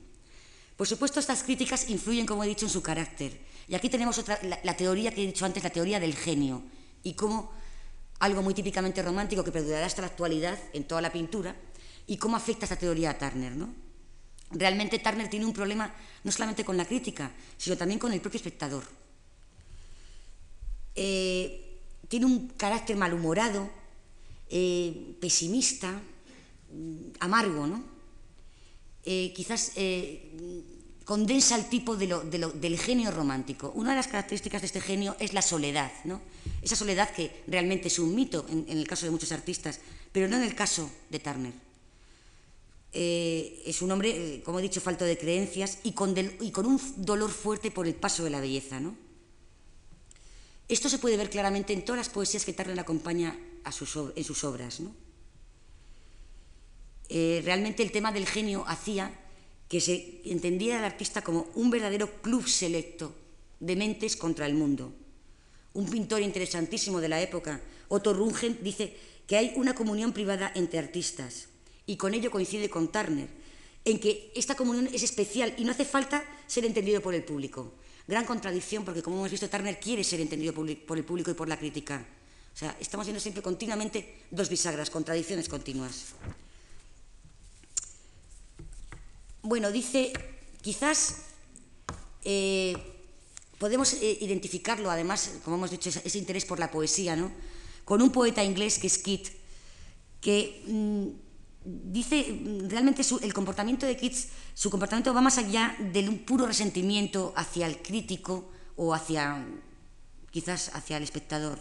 Por supuesto, estas críticas influyen, como he dicho, en su carácter. Y aquí tenemos otra, la, teoría que he dicho antes, la teoría del genio, y cómo algo muy típicamente romántico que perdurará hasta la actualidad en toda la pintura, y cómo afecta esta teoría a Turner. ¿no? Realmente Turner tiene un problema no solamente con la crítica, sino también con el propio espectador. Eh, tiene un carácter malhumorado, eh, pesimista, mm, amargo, ¿no? Eh, quizás condensa el tipo del genio romántico. Una de las características de este genio es la soledad, ¿no? esa soledad que realmente es un mito en, el caso de muchos artistas, pero no en el caso de Turner. Eh, es un hombre, como he dicho, falto de creencias y con, un dolor fuerte por el paso de la belleza. ¿no? Esto se puede ver claramente en todas las poesías que Turner acompaña en sus obras. ¿no? Eh, realmente el tema del genio hacía que se entendiera al artista como un verdadero club selecto de mentes contra el mundo. Un pintor interesantísimo de la época, Otto Rungen, dice que hay una comunión privada entre artistas y con ello coincide con Turner, en que esta comunión es especial y no hace falta ser entendido por el público. Gran contradicción porque, como hemos visto, Turner quiere ser entendido por el público y por la crítica. O sea, estamos viendo siempre continuamente dos bisagras, contradicciones continuas. Bueno, dice, quizás eh, podemos eh, identificarlo, además, como hemos dicho, ese, interés por la poesía, ¿no? con un poeta inglés que es Keats, que mm, dice realmente el comportamiento de Keats, su comportamiento va más allá del puro resentimiento hacia el crítico o hacia, quizás hacia el espectador.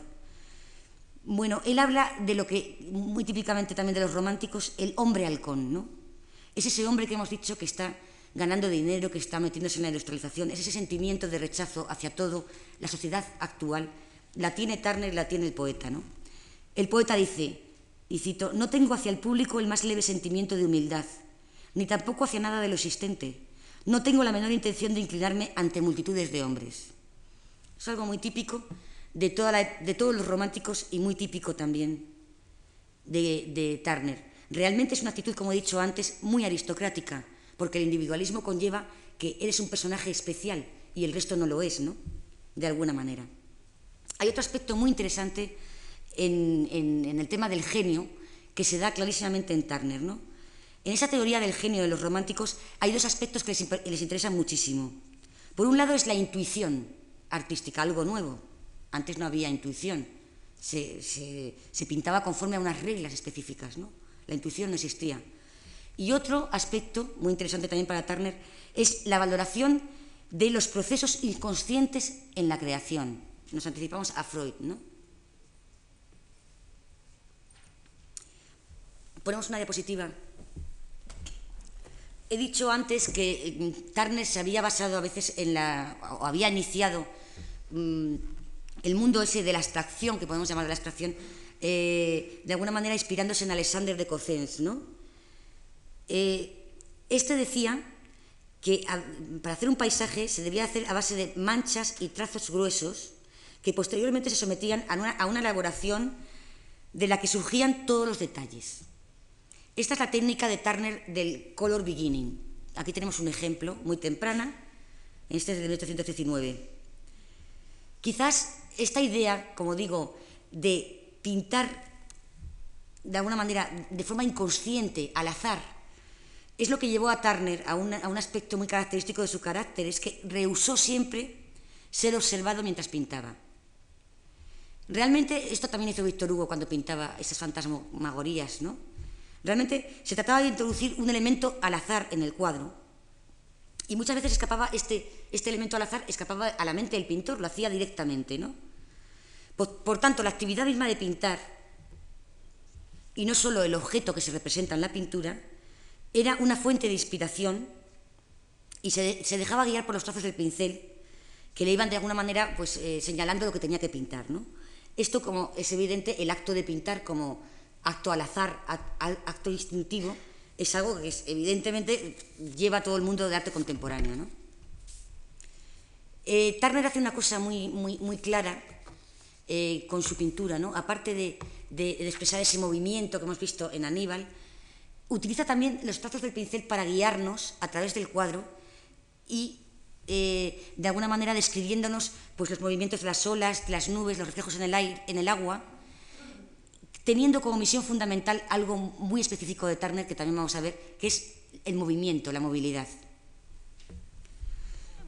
Bueno, él habla de lo que muy típicamente también de los románticos, el hombre halcón, ¿no? Es ese hombre que hemos dicho que está ganando dinero, que está metiéndose en la industrialización, es ese sentimiento de rechazo hacia todo, la sociedad actual, la tiene Turner la tiene el poeta. ¿no? El poeta dice, y cito, no tengo hacia el público el más leve sentimiento de humildad, ni tampoco hacia nada de lo existente. No tengo la menor intención de inclinarme ante multitudes de hombres. Es algo muy típico de, de todos los románticos y muy típico también de, de Turner. Realmente es una actitud, como he dicho antes, muy aristocrática, porque el individualismo conlleva que eres un personaje especial y el resto no lo es, ¿no? De alguna manera. Hay otro aspecto muy interesante en, el tema del genio que se da clarísimamente en Turner, ¿no? En esa teoría del genio de los románticos hay dos aspectos que les, les interesan muchísimo. Por un lado es la intuición artística, algo nuevo. Antes no había intuición, se, se pintaba conforme a unas reglas específicas, ¿no? La intuición no existía. Y otro aspecto muy interesante también para Turner es la valoración de los procesos inconscientes en la creación. Nos anticipamos a Freud, ¿no? Ponemos una diapositiva. He dicho antes que mm, Turner se había basado a veces en la, o había iniciado mm, el mundo ese de la abstracción, que podemos llamar de la abstracción, eh, de alguna manera inspirándose en Alexander de Cozens. ¿no? Eh, este decía que para hacer un paisaje se debía hacer a base de manchas y trazos gruesos que posteriormente se sometían a una, a una elaboración de la que surgían todos los detalles. Esta es la técnica de Turner del color beginning. Aquí tenemos un ejemplo muy temprana, este es de 1819. Quizás esta idea, como digo, de pintar de alguna manera, de forma inconsciente, al azar, es lo que llevó a Turner a, a un aspecto muy característico de su carácter, es que rehusó siempre ser observado mientras pintaba. Realmente, esto también hizo Víctor Hugo cuando pintaba esas fantasmagorías, ¿no? Realmente se trataba de introducir un elemento al azar en el cuadro. Y muchas veces escapaba este, este elemento al azar, escapaba a la mente del pintor, lo hacía directamente, ¿no? por tanto, la actividad misma de pintar, y no solo el objeto que se representa en la pintura, era una fuente de inspiración y se, dejaba guiar por los trazos del pincel que le iban de alguna manera pues, eh, señalando lo que tenía que pintar. ¿no? Esto, como es evidente, el acto de pintar como acto al azar, acto instintivo, es algo que evidentemente lleva a todo el mundo de arte contemporáneo. ¿no? Eh, Turner hace una cosa muy, clara eh, con su pintura, ¿no? aparte de, de, expresar ese movimiento que hemos visto en Aníbal, utiliza también los trazos del pincel para guiarnos a través del cuadro y eh, de alguna manera describiéndonos pues, los movimientos de las olas, de las nubes, los reflejos en el, aire, en el agua, teniendo como misión fundamental algo muy específico de Turner que también vamos a ver, que es el movimiento, la movilidad.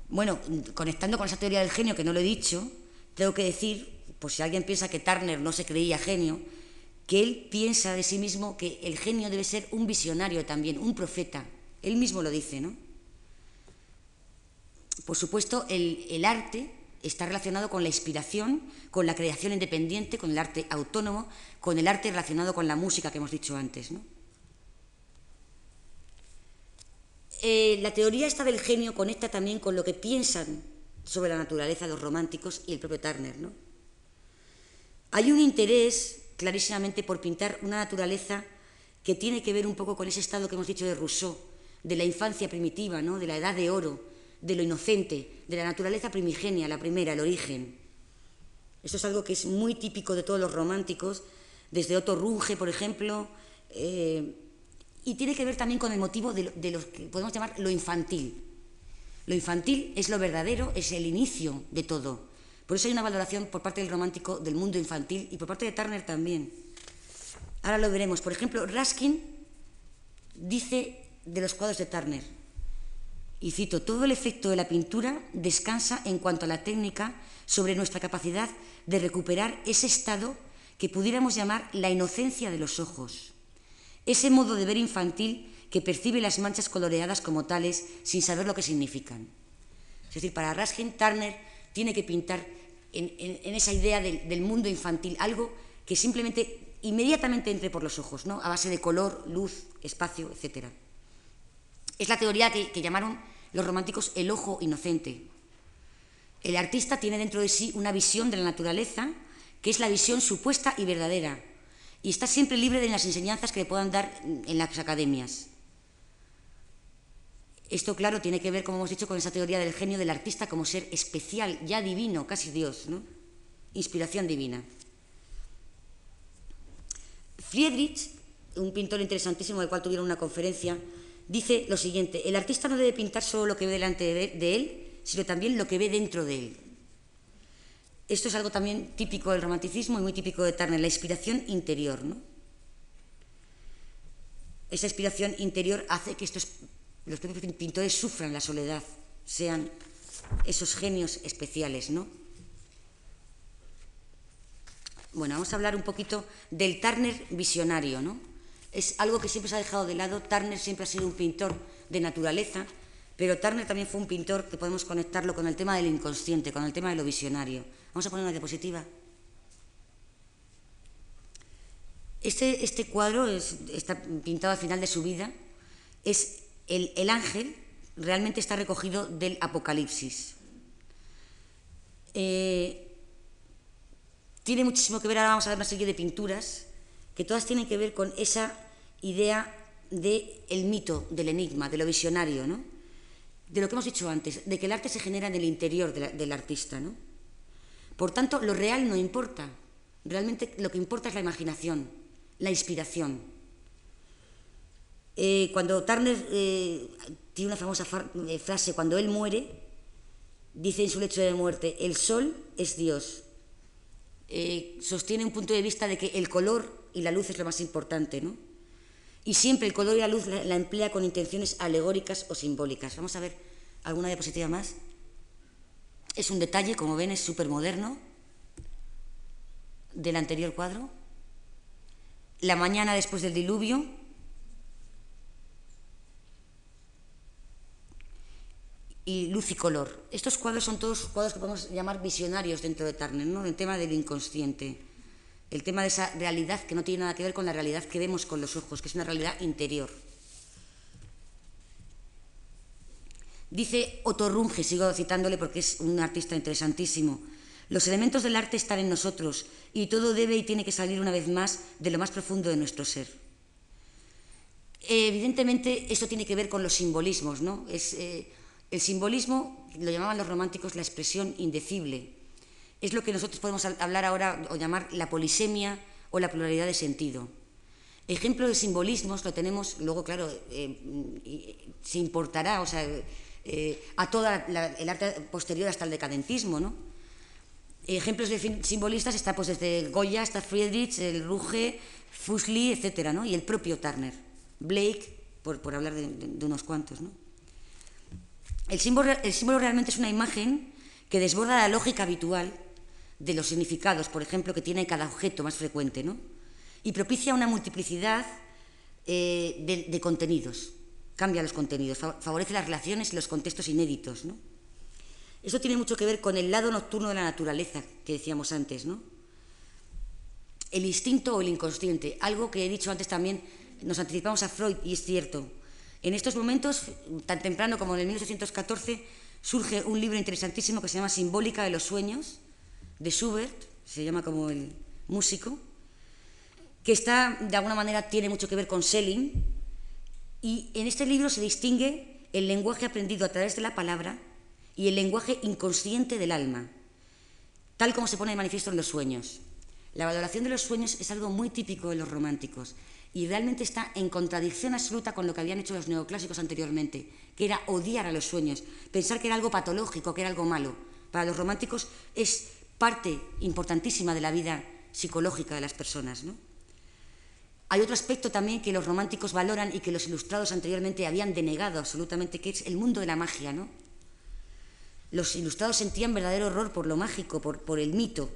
Bueno, conectando con esa teoría del genio que no lo he dicho, tengo que decir, por si alguien piensa que Turner no se creía genio, que él piensa de sí mismo que el genio debe ser un visionario también, un profeta. Él mismo lo dice, ¿no? Por supuesto, el, arte está relacionado con la inspiración, con la creación independiente, con el arte autónomo, con el arte relacionado con la música que hemos dicho antes, ¿no? Eh, la teoría esta del genio conecta también con lo que piensan sobre la naturaleza los románticos y el propio Turner, ¿no? Hay un interés clarísimamente por pintar una naturaleza que tiene que ver un poco con ese estado que hemos dicho de Rousseau, de la infancia primitiva, ¿no? de la edad de oro, de lo inocente, de la naturaleza primigenia, la primera, el origen. Esto es algo que es muy típico de todos los románticos, desde Otto Runge, por ejemplo, eh, y tiene que ver también con el motivo de lo que podemos llamar lo infantil. Lo infantil es lo verdadero, es el inicio de todo. Por eso hay una valoración por parte del romántico del mundo infantil y por parte de Turner también. Ahora lo veremos. Por ejemplo, Raskin dice de los cuadros de Turner, y cito, todo el efecto de la pintura descansa en cuanto a la técnica sobre nuestra capacidad de recuperar ese estado que pudiéramos llamar la inocencia de los ojos, ese modo de ver infantil que percibe las manchas coloreadas como tales sin saber lo que significan. Es decir, para Raskin, Turner tiene que pintar en, esa idea del, mundo infantil, algo que simplemente inmediatamente entre por los ojos, ¿no? a base de color, luz, espacio, etc. Es la teoría que, llamaron los románticos el ojo inocente. El artista tiene dentro de sí una visión de la naturaleza que es la visión supuesta y verdadera, y está siempre libre de las enseñanzas que le puedan dar en las academias. Esto, claro, tiene que ver, como hemos dicho, con esa teoría del genio del artista como ser especial, ya divino, casi Dios, ¿no? Inspiración divina. Friedrich, un pintor interesantísimo del cual tuvieron una conferencia, dice lo siguiente, el artista no debe pintar solo lo que ve delante de él, sino también lo que ve dentro de él. Esto es algo también típico del romanticismo y muy típico de Turner, la inspiración interior. ¿no? Esa inspiración interior hace que estos los propios pintores sufran la soledad, sean esos genios especiales, ¿no? Bueno, vamos a hablar un poquito del Turner visionario, ¿no? Es algo que siempre se ha dejado de lado. Turner siempre ha sido un pintor de naturaleza, pero Turner también fue un pintor que podemos conectarlo con el tema del inconsciente, con el tema de lo visionario. Vamos a poner una diapositiva. Este, este cuadro está pintado al final de su vida. Es el, ángel realmente está recogido del Apocalipsis. Eh, tiene muchísimo que ver, ahora vamos a ver una serie de pinturas que todas tienen que ver con esa idea del el mito, del enigma, de lo visionario, ¿no? de lo que hemos dicho antes, de que el arte se genera en el interior del artista. ¿no? Por tanto, lo real no importa, realmente lo que importa es la imaginación, la inspiración. Eh, cuando Turner eh, tiene una famosa eh, frase, cuando él muere, dice en su lecho de muerte, el sol es Dios. sostiene un punto de vista de que el color y la luz es lo más importante, ¿no? y siempre el color y la luz la, emplea con intenciones alegóricas o simbólicas. Vamos a ver alguna diapositiva más. Es un detalle, como ven, es súper moderno del anterior cuadro. La mañana después del diluvio. Y luz y color. Estos cuadros son todos cuadros que podemos llamar visionarios dentro de Turner, ¿no? El tema del inconsciente el tema de esa realidad que no tiene nada que ver con la realidad que vemos con los ojos, que es una realidad interior. Dice Otto Runge, sigo citándole porque es un artista interesantísimo, los elementos del arte están en nosotros y todo debe y tiene que salir una vez más de lo más profundo de nuestro ser. Evidentemente, esto tiene que ver con los simbolismos, ¿no? Es, eh, el simbolismo, lo llamaban los románticos la expresión indecible, es lo que nosotros podemos hablar ahora o llamar la polisemia o la pluralidad de sentido. Ejemplo de simbolismos lo tenemos, luego, claro, eh, se importará o sea, eh, a todo el arte posterior hasta el decadentismo. ¿no? Ejemplos de simbolistas está pues, desde Goya hasta Friedrich, el Ruge, Fuseli, etc. ¿no? y el propio Turner, Blake, por, hablar de, de, unos cuantos. ¿no? El, símbolo, el símbolo realmente es una imagen que desborda la lógica habitual de los significados, por ejemplo, que tiene cada objeto más frecuente, ¿no? Y propicia una multiplicidad eh, de, contenidos, cambia los contenidos, favorece las relaciones y los contextos inéditos, ¿no? Eso tiene mucho que ver con el lado nocturno de la naturaleza que decíamos antes, ¿no? El instinto o el inconsciente, algo que he dicho antes también, nos anticipamos a Freud y es cierto. En estos momentos, tan temprano como en el 1814, surge un libro interesantísimo que se llama Simbólica de los sueños, de Schubert, se llama como el músico, que está, de alguna manera, tiene mucho que ver con Schelling, y en este libro se distingue el lenguaje aprendido a través de la palabra y el lenguaje inconsciente del alma, tal como se pone de manifiesto en los sueños. La valoración de los sueños es algo muy típico de los románticos y realmente está en contradicción absoluta con lo que habían hecho los neoclásicos anteriormente, que era odiar a los sueños, pensar que era algo patológico, que era algo malo. Para los románticos es parte importantísima de la vida psicológica de las personas. Hay otro aspecto también que los románticos valoran y que los ilustrados anteriormente habían denegado absolutamente, que es el mundo de la magia. Los ilustrados sentían verdadero horror por lo mágico, por, el mito.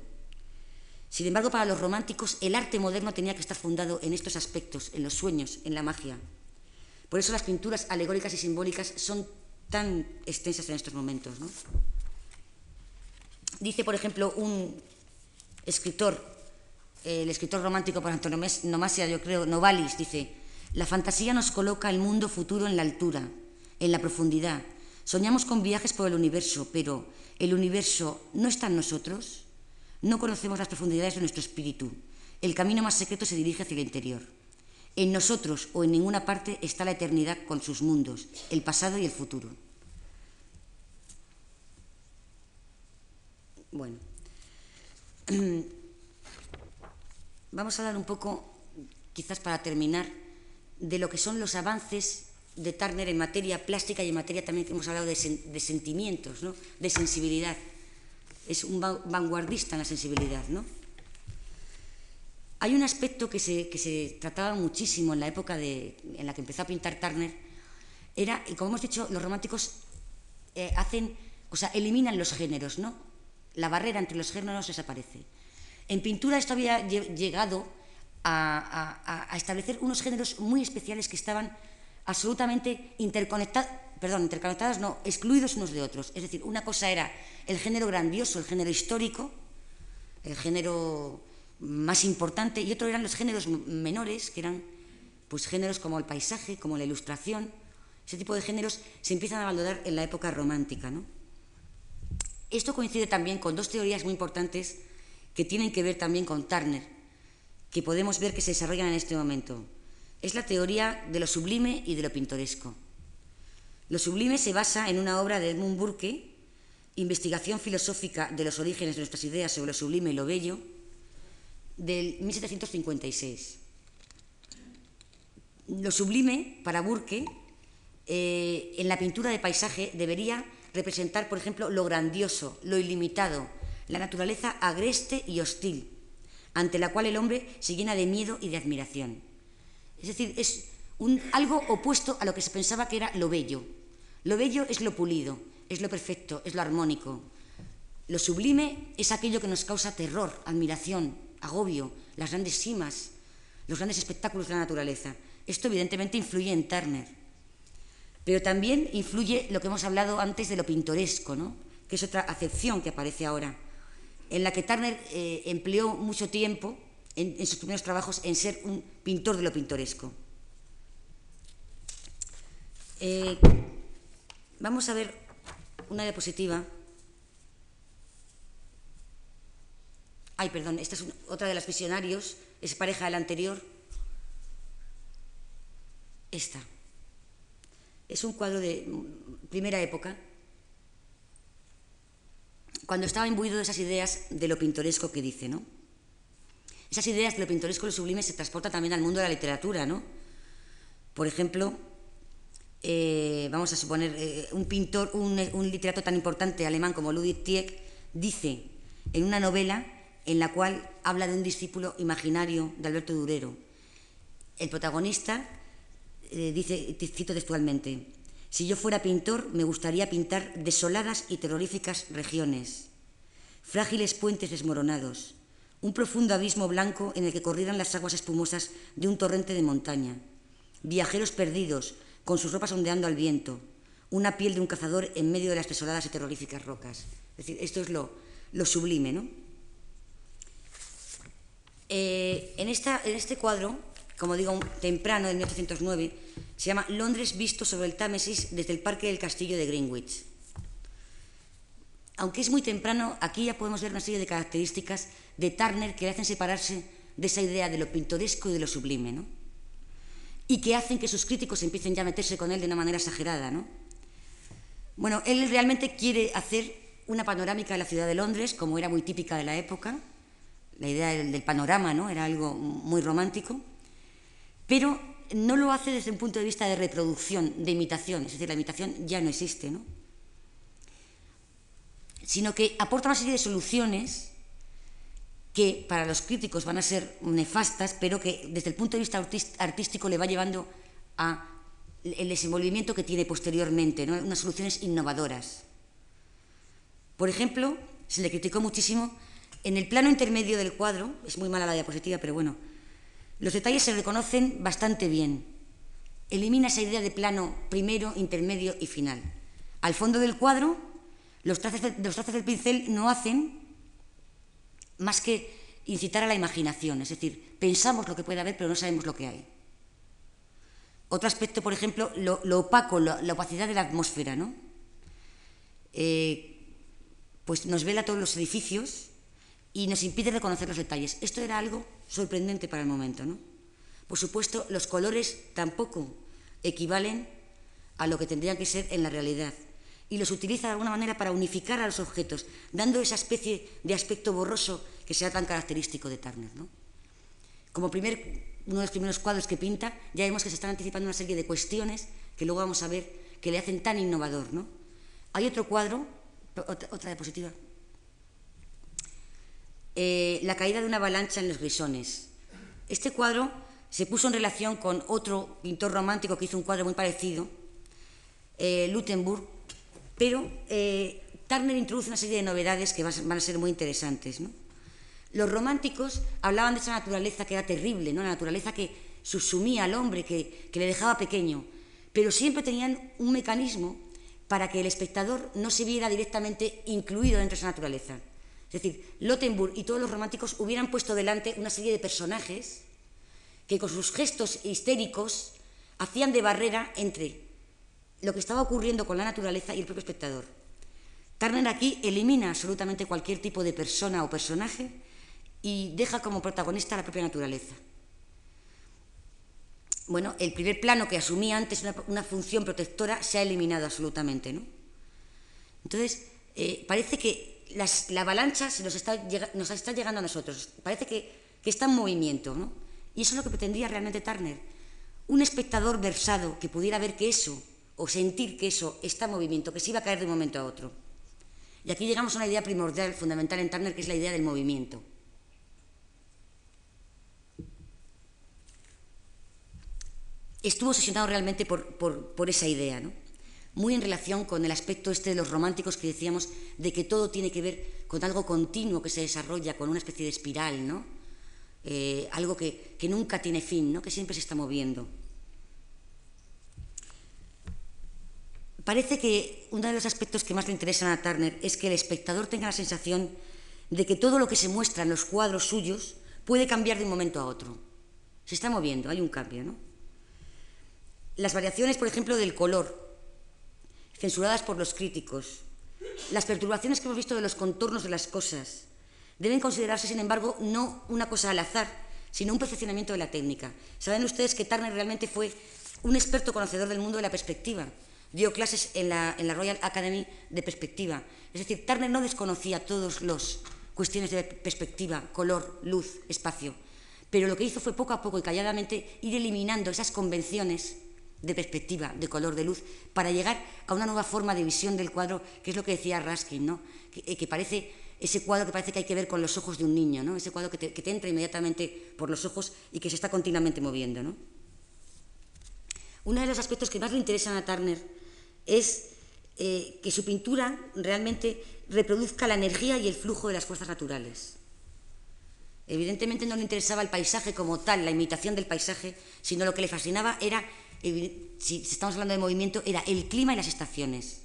Sin embargo, para los románticos, el arte moderno tenía que estar fundado en estos aspectos, en los sueños, en la magia. Por eso las pinturas alegóricas y simbólicas son tan extensas en estos momentos. Dice, por ejemplo, un escritor, el escritor romántico por antonomasia, yo creo, Novalis, dice, la fantasía nos coloca el mundo futuro en la altura, en la profundidad. Soñamos con viajes por el universo, pero ¿el universo no está en nosotros? No conocemos las profundidades de nuestro espíritu. El camino más secreto se dirige hacia el interior. En nosotros o en ninguna parte está la eternidad con sus mundos, el pasado y el futuro. Bueno, vamos a hablar un poco, quizás para terminar, de lo que son los avances de Turner en materia plástica y en materia también que hemos hablado de, sentimientos, ¿no? de sensibilidad. Es un vanguardista en la sensibilidad. ¿no? Hay un aspecto que se, que se trataba muchísimo en la época de, en la que empezó a pintar Turner, era, y como hemos dicho, los románticos eh, hacen, o sea, eliminan los géneros, ¿no? La barrera entre los géneros desaparece. En pintura esto había llegado a, establecer unos géneros muy especiales que estaban absolutamente interconectados, perdón, interconectados, no, excluidos unos de otros. Es decir, una cosa era el género grandioso, el género histórico, el género más importante, y otro eran los géneros menores, que eran pues géneros como el paisaje, como la ilustración. Ese tipo de géneros se empiezan a valorar en la época romántica, ¿no? Esto coincide también con dos teorías muy importantes que tienen que ver también con Turner, que podemos ver que se desarrollan en este momento. Es la teoría de lo sublime y de lo pintoresco. Lo sublime se basa en una obra de Edmund Burke, Investigación filosófica de los orígenes de nuestras ideas sobre lo sublime y lo bello, del 1756. Lo sublime, para Burke, eh, en la pintura de paisaje debería representar, por ejemplo, lo grandioso, lo ilimitado, la naturaleza agreste y hostil, ante la cual el hombre se llena de miedo y de admiración. Es decir, es algo opuesto a lo que se pensaba que era lo bello. Lo bello es lo pulido, es lo perfecto, es lo armónico. Lo sublime es aquello que nos causa terror, admiración, agobio, las grandes cimas, los grandes espectáculos de la naturaleza. Esto evidentemente influye en Turner. Pero también influye lo que hemos hablado antes de lo pintoresco, ¿no? que es otra acepción que aparece ahora, en la que Turner eh, empleó mucho tiempo en, sus primeros trabajos en ser un pintor de lo pintoresco. Eh, vamos a ver una diapositiva. Ay, perdón, esta es otra de las visionarios, es pareja de la anterior. Esta. Es un cuadro de primera época, cuando estaba imbuido de esas ideas de lo pintoresco que dice, ¿no? Esas ideas de lo pintoresco y lo sublime se transportan también al mundo de la literatura, ¿no? Por ejemplo, eh, vamos a suponer, eh, un pintor, un, un, literato tan importante alemán como Ludwig Tieck, dice en una novela en la cual habla de un discípulo imaginario de Alberto Durero. El protagonista eh, dice, cito textualmente, si yo fuera pintor, me gustaría pintar desoladas y terroríficas regiones, frágiles puentes desmoronados, un profundo abismo blanco en el que corrieran las aguas espumosas de un torrente de montaña, viajeros perdidos, con sus ropas ondeando al viento, una piel de un cazador en medio de las desoladas y terroríficas rocas. Es decir, esto es lo, lo sublime, ¿no? Eh, en, esta, en este cuadro como digo, temprano, de 1809, se llama Londres visto sobre el Támesis desde el Parque del Castillo de Greenwich. Aunque es muy temprano, aquí ya podemos ver una serie de características de Turner que le hacen separarse de esa idea de lo pintoresco y de lo sublime, ¿no? Y que hacen que sus críticos empiecen ya a meterse con él de una manera exagerada, ¿no? Bueno, él realmente quiere hacer una panorámica de la ciudad de Londres, como era muy típica de la época. La idea del, panorama, ¿no? Era algo muy romántico pero no lo hace desde un punto de vista de reproducción, de imitación, es decir, la imitación ya no existe, ¿no? sino que aporta una serie de soluciones que para los críticos van a ser nefastas, pero que desde el punto de vista artístico le va llevando a el desenvolvimiento que tiene posteriormente, ¿no? unas soluciones innovadoras. Por ejemplo, se le criticó muchísimo en el plano intermedio del cuadro, es muy mala la diapositiva, pero bueno, los detalles se reconocen bastante bien. Elimina esa idea de plano primero, intermedio y final. Al fondo del cuadro, los trazos, del pincel no hacen más que incitar a la imaginación, es decir, pensamos lo que puede haber, pero no sabemos lo que hay. Otro aspecto, por ejemplo, lo, opaco, la opacidad de la atmósfera, ¿no? Eh, pues nos vela todos los edificios y nos impide reconocer los detalles. Esto era algo sorprendente para el momento. ¿no? Por supuesto, los colores tampoco equivalen a lo que tendrían que ser en la realidad y los utiliza de alguna manera para unificar a los objetos, dando esa especie de aspecto borroso que sea tan característico de Turner. ¿no? Como primer, uno de los primeros cuadros que pinta, ya vemos que se están anticipando una serie de cuestiones que luego vamos a ver que le hacen tan innovador. ¿no? Hay otro cuadro, otra, otra diapositiva, eh, La caída de una avalancha en los grisones. Este cuadro se puso en relación con otro pintor romántico que hizo un cuadro muy parecido, eh, pero eh, Turner introduce una serie de novedades que van a ser muy interesantes. Los románticos hablaban de esa naturaleza que era terrible, ¿no? la naturaleza que subsumía al hombre, que le dejaba pequeño, pero siempre tenían un mecanismo para que el espectador no se viera directamente incluido dentro de esa naturaleza. Es decir, Lottenburg y todos los románticos hubieran puesto delante una serie de personajes que con sus gestos histéricos hacían de barrera entre lo que estaba ocurriendo con la naturaleza y el propio espectador. Turner aquí elimina absolutamente cualquier tipo de persona o personaje y deja como protagonista la propia naturaleza. Bueno, el primer plano que asumía antes una, una función protectora se ha eliminado absolutamente, ¿no? Entonces, eh, parece que la avalancha se nos está, llegando a nosotros. Parece que, que está en movimiento, ¿no? Y eso es lo que pretendía realmente Turner. Un espectador versado que pudiera ver que eso, o sentir que eso está en movimiento, que se iba a caer de un momento a otro. Y aquí llegamos a una idea primordial, fundamental en Turner, que es la idea del movimiento. estuvo obsesionado realmente por, por esa idea, ¿no? Muy en relación con el aspecto este de los románticos que decíamos, de que todo tiene que ver con algo continuo que se desarrolla, con una especie de espiral, ¿no? Eh, algo que, que, nunca tiene fin, ¿no? que siempre se está moviendo. Parece que uno de los aspectos que más le interesan a Turner es que el espectador tenga la sensación de que todo lo que se muestra en los cuadros suyos puede cambiar de un momento a otro. Se está moviendo, hay un cambio, ¿no? Las variaciones, por ejemplo, del color, censuradas por los críticos. Las perturbaciones que hemos visto de los contornos de las cosas deben considerarse, sin embargo, no una cosa al azar, sino un perfeccionamiento de la técnica. Saben ustedes que Turner realmente fue un experto conocedor del mundo de la perspectiva. Dio clases en la, en la Royal Academy de perspectiva. Es decir, Turner no desconocía todas las cuestiones de perspectiva, color, luz, espacio. Pero lo que hizo fue poco a poco y calladamente ir eliminando esas convenciones de perspectiva, de color, de luz, para llegar a una nueva forma de visión del cuadro, que es lo que decía Raskin, ¿no? que, eh, que parece ese cuadro que parece que hay que ver con los ojos de un niño, ¿no? ese cuadro que te, que te entra inmediatamente por los ojos y que se está continuamente moviendo. ¿no? Uno de los aspectos que más le interesan a Turner es eh, que su pintura realmente reproduzca la energía y el flujo de las fuerzas naturales. Evidentemente no le interesaba el paisaje como tal, la imitación del paisaje, sino lo que le fascinaba era si estamos hablando de movimiento, era el clima y las estaciones.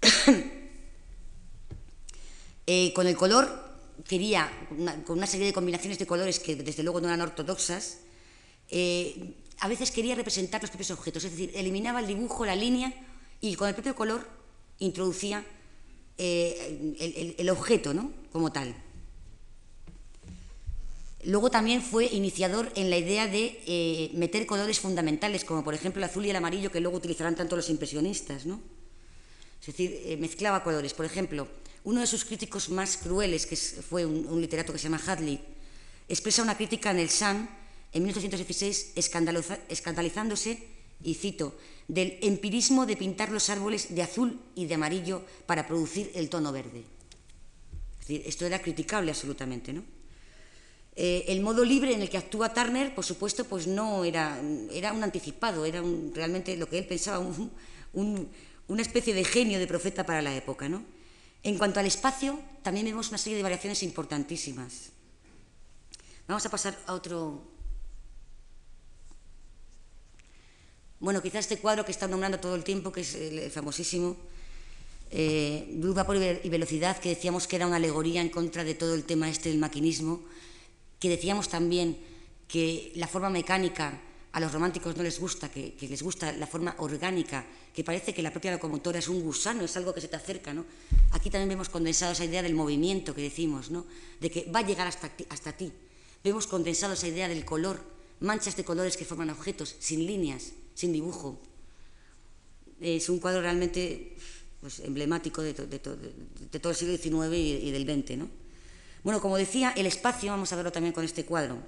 Eh, con el color quería, con una serie de combinaciones de colores que desde luego no eran ortodoxas, eh, a veces quería representar los propios objetos, es decir, eliminaba el dibujo, la línea y con el propio color introducía eh, el, el, objeto ¿no? como tal. Luego también fue iniciador en la idea de eh, meter colores fundamentales, como por ejemplo el azul y el amarillo, que luego utilizarán tanto los impresionistas. ¿no? Es decir, eh, mezclaba colores. Por ejemplo, uno de sus críticos más crueles, que fue un, literato que se llama Hadley, expresa una crítica en el Sun en 1816, escandalizándose, y cito, del empirismo de pintar los árboles de azul y de amarillo para producir el tono verde. Es decir, esto era criticable absolutamente, ¿no? Eh, el modo libre en el que actúa Turner, por supuesto, pues no era, era un anticipado, era realmente lo que él pensaba, una especie de genio de profeta para la época. ¿no? En cuanto al espacio, también vemos una serie de variaciones importantísimas. Vamos a pasar a otro. Bueno, quizás este cuadro que está nombrando todo el tiempo, que es el famosísimo, eh, Luz, Vapor y Velocidad, que decíamos que era una alegoría en contra de todo el tema este del maquinismo, que decíamos también que la forma mecánica a los románticos no les gusta, que, les gusta la forma orgánica, que parece que la propia locomotora es un gusano, es algo que se te acerca. ¿no? Aquí también vemos condensado esa idea del movimiento que decimos, ¿no? de que va a llegar hasta ti, hasta ti. Vemos condensado esa idea del color, manchas de colores que forman objetos, sin líneas, sin dibujo. Es un cuadro realmente pues, emblemático de, todo el siglo XIX y, y del XX. ¿no? Bueno, como decía, el espacio, vamos a verlo también con este cuadro.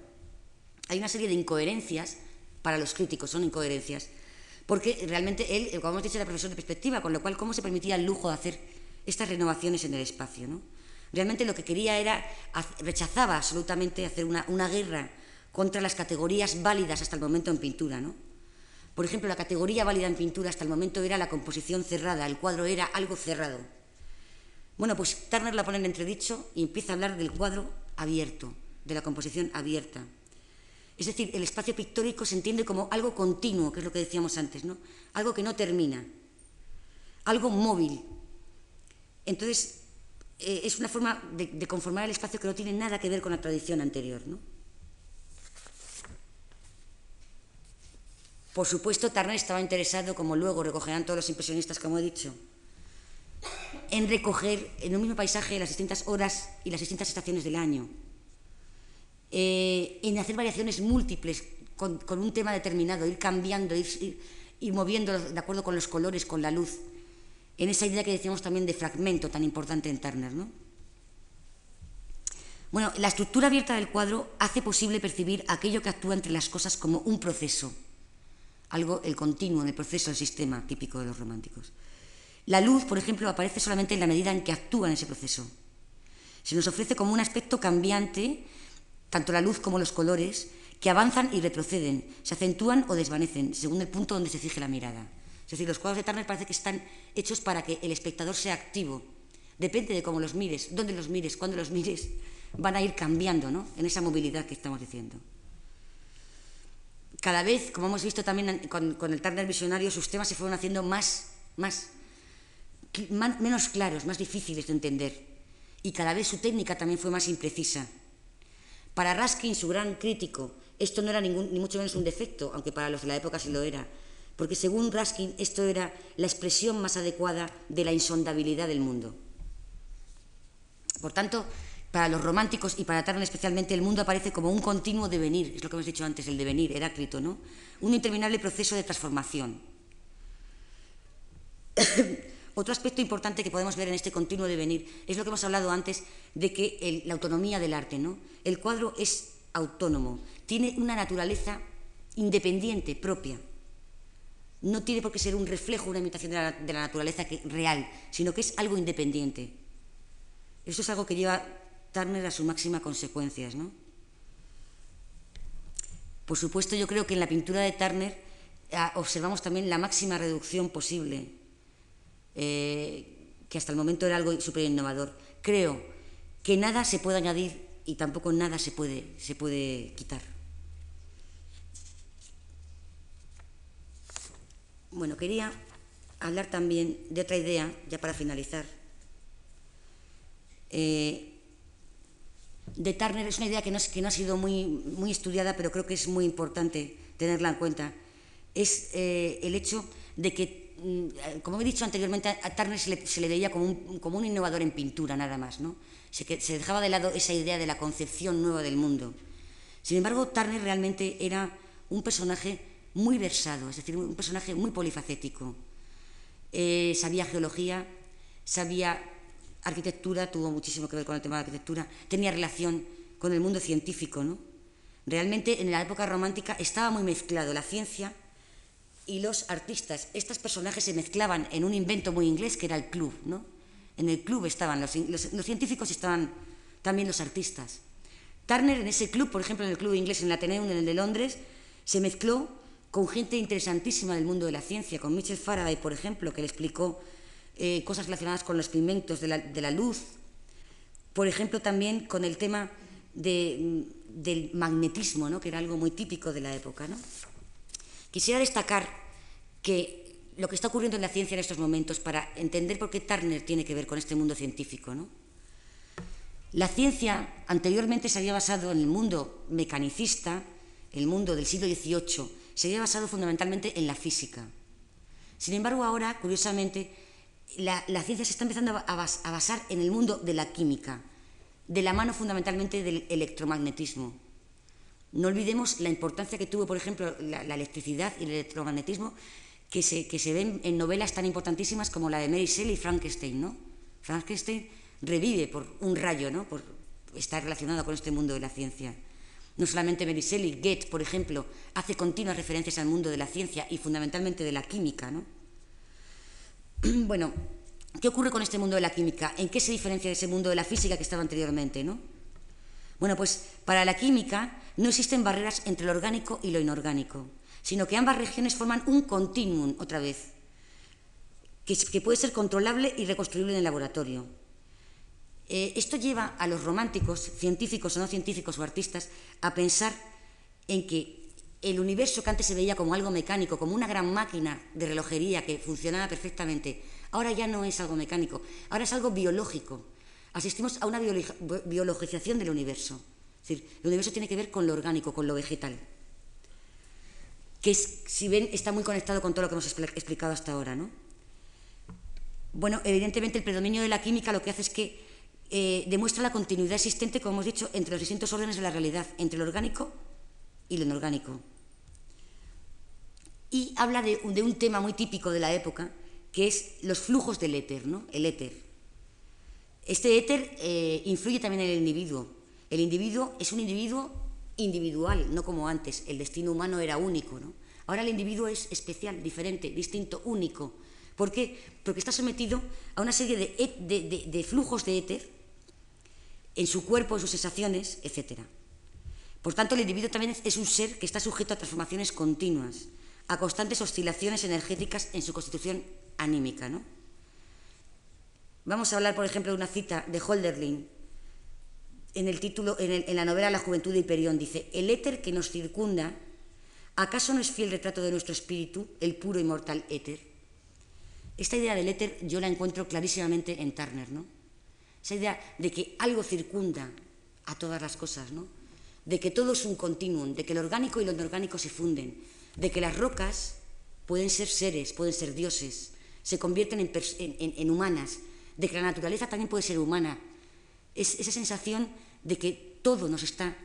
Hay una serie de incoherencias para los críticos, son incoherencias, porque realmente él, como hemos dicho, era profesor de perspectiva, con lo cual, ¿cómo se permitía el lujo de hacer estas renovaciones en el espacio? ¿no? Realmente lo que quería era, rechazaba absolutamente hacer una, una guerra contra las categorías válidas hasta el momento en pintura. ¿no? Por ejemplo, la categoría válida en pintura hasta el momento era la composición cerrada, el cuadro era algo cerrado. Bueno, pues Turner la pone en entredicho y empieza a hablar del cuadro abierto, de la composición abierta. Es decir, el espacio pictórico se entiende como algo continuo, que es lo que decíamos antes, ¿no? Algo que no termina, algo móvil. Entonces, eh, es una forma de, de, conformar el espacio que no tiene nada que ver con la tradición anterior, ¿no? Por supuesto, Turner estaba interesado, como luego recogerán todos los impresionistas, como he dicho, en recoger en un mismo paisaje las distintas horas y las distintas estaciones del año, eh, en hacer variaciones múltiples con, un tema determinado, ir cambiando, ir, ir, moviendo de acuerdo con los colores, con la luz, en esa idea que decíamos también de fragmento tan importante en Turner. ¿no? Bueno, la estructura abierta del cuadro hace posible percibir aquello que actúa entre las cosas como un proceso, algo, el continuo, el proceso del sistema típico de los románticos. La luz, por ejemplo, aparece solamente en la medida en que actúa en ese proceso. Se nos ofrece como un aspecto cambiante, tanto la luz como los colores, que avanzan y retroceden, se acentúan o desvanecen, según el punto donde se fije la mirada. Es decir, los cuadros de Turner parece que están hechos para que el espectador sea activo. Depende de cómo los mires, dónde los mires, cuándo los mires, van a ir cambiando ¿no? en esa movilidad que estamos diciendo. Cada vez, como hemos visto también con, con el Turner visionario, sus temas se fueron haciendo más, más, menos claros, más difíciles de entender. Y cada vez su técnica también fue más imprecisa. Para Raskin, su gran crítico, esto no era ni mucho menos un defecto, aunque para los de la época sí lo era, porque según Raskin esto era la expresión más adecuada de la insondabilidad del mundo. Por tanto, para los románticos y para Turner especialmente, el mundo aparece como un continuo devenir, es lo que hemos dicho antes, el devenir, Heráclito, ¿no? Un interminable proceso de transformación. Otro aspecto importante que podemos ver en este continuo devenir es lo que hemos hablado antes de que el, la autonomía del arte, ¿no? El cuadro es autónomo, tiene una naturaleza independiente, propia. No tiene por qué ser un reflejo, una imitación de la, de la naturaleza que, real, sino que es algo independiente. Eso es algo que lleva Turner a su máxima consecuencias. ¿no? Por supuesto, yo creo que en la pintura de Turner ah, observamos también la máxima reducción posible, eh, que hasta el momento era algo súper innovador. Creo que nada se puede añadir y tampoco nada se puede, se puede quitar. Bueno, quería hablar también de otra idea, ya para finalizar. Eh, de Turner es una idea que no, que no, ha sido muy, muy estudiada, pero creo que es muy importante tenerla en cuenta. Es eh, el hecho de que, como he dicho anteriormente, a Turner se le, veía como un, como un, innovador en pintura, nada más. ¿no? Se, se dejaba de lado esa idea de la concepción nueva del mundo. Sin embargo, Turner realmente era un personaje muy versado, es decir, un personaje muy polifacético. Eh, sabía geología, sabía arquitectura, tuvo muchísimo que ver con el tema de la arquitectura, tenía relación con el mundo científico. ¿no? Realmente en la época romántica estaba muy mezclado la ciencia y los artistas. Estos personajes se mezclaban en un invento muy inglés que era el club. ¿no? En el club estaban los, los, científicos estaban también los artistas. Turner en ese club, por ejemplo en el club inglés en el Ateneum, en el de Londres, se mezcló con gente interesantísima del mundo de la ciencia, con Michel Faraday, por ejemplo, que le explicó eh, cosas relacionadas con los pigmentos de la, de la, luz, por ejemplo, también con el tema de, del magnetismo, ¿no? que era algo muy típico de la época. ¿no? Quisiera destacar que lo que está ocurriendo en la ciencia en estos momentos, para entender por qué Turner tiene que ver con este mundo científico. ¿no? La ciencia anteriormente se había basado en el mundo mecanicista, el mundo del siglo XVIII, se había basado fundamentalmente en la física. Sin embargo, ahora, curiosamente, la, ciencia se está empezando a, a, basar en el mundo de la química, de la mano fundamentalmente del electromagnetismo. No olvidemos la importancia que tuvo, por ejemplo, la, electricidad y el electromagnetismo, que se, que se, ven en novelas tan importantísimas como la de Mary Shelley y Frankenstein. ¿no? Frankenstein revive por un rayo, ¿no? por estar relacionado con este mundo de la ciencia. No solamente Mary Shelley, Goethe, por ejemplo, hace continuas referencias al mundo de la ciencia y fundamentalmente de la química. ¿no? Bueno, ¿qué ocurre con este mundo de la química? ¿En qué se diferencia de ese mundo de la física que estaba anteriormente? ¿no? Bueno, pues para la química no existen barreras entre lo orgánico y lo inorgánico, sino que ambas regiones forman un continuum, otra vez, que, puede ser controlable y reconstruible en el laboratorio. Eh, esto lleva a los románticos, científicos o no científicos o artistas, a pensar en que el universo que antes se veía como algo mecánico, como una gran máquina de relojería que funcionaba perfectamente, ahora ya no es algo mecánico, ahora es algo biológico. Asistimos a una biologización del universo. Es decir, el universo tiene que ver con lo orgánico, con lo vegetal. Que si ven, está muy conectado con todo lo que hemos explicado hasta ahora. ¿no? Bueno, evidentemente el predominio de la química lo que hace es que eh, demuestra la continuidad existente, como hemos dicho, entre los distintos órdenes de la realidad, entre lo orgánico y lo inorgánico y habla de, de, un tema muy típico de la época, que es los flujos del éter, ¿no? el éter. Este éter eh, influye también en el individuo. El individuo es un individuo individual, no como antes. El destino humano era único. ¿no? Ahora el individuo es especial, diferente, distinto, único. ¿Por qué? Porque está sometido a una serie de, de, de, de flujos de éter en su cuerpo, en sus sensaciones, etc. Por tanto, el individuo también es un ser que está sujeto a transformaciones continuas, a constantes oscilaciones energéticas en su constitución anímica. ¿no? Vamos a hablar, por ejemplo, de una cita de Holderlin en, el título, en, la novela La juventud de Hiperión. Dice, el éter que nos circunda, ¿acaso no es fiel retrato de nuestro espíritu, el puro y mortal éter? Esta idea del éter yo la encuentro clarísimamente en Turner, ¿no? Esa idea de que algo circunda a todas las cosas, ¿no? De que todo es un continuum, de que lo orgánico y lo inorgánico se funden, de que las rocas pueden ser seres, pueden ser dioses, se convierten en, en, en humanas, de que la naturaleza también puede ser humana. Es esa sensación de que todo nos está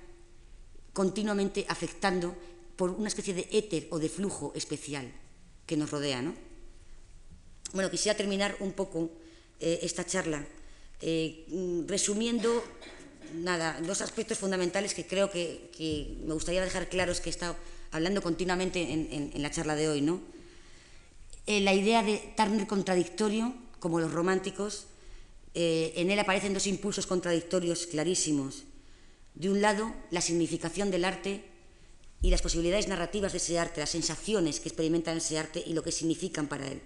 continuamente afectando por una especie de éter o de flujo especial que nos rodea. ¿no? Bueno, quisiera terminar un poco eh, esta charla eh, resumiendo nada, dos aspectos fundamentales que creo que, que, me gustaría dejar claros que he estado hablando continuamente en, en, la charla de hoy. ¿no? Eh, la idea de Turner contradictorio como los románticos, eh, en él aparecen dos impulsos contradictorios clarísimos. De un lado, la significación del arte y las posibilidades narrativas de ese arte, las sensaciones que experimentan ese arte y lo que significan para él.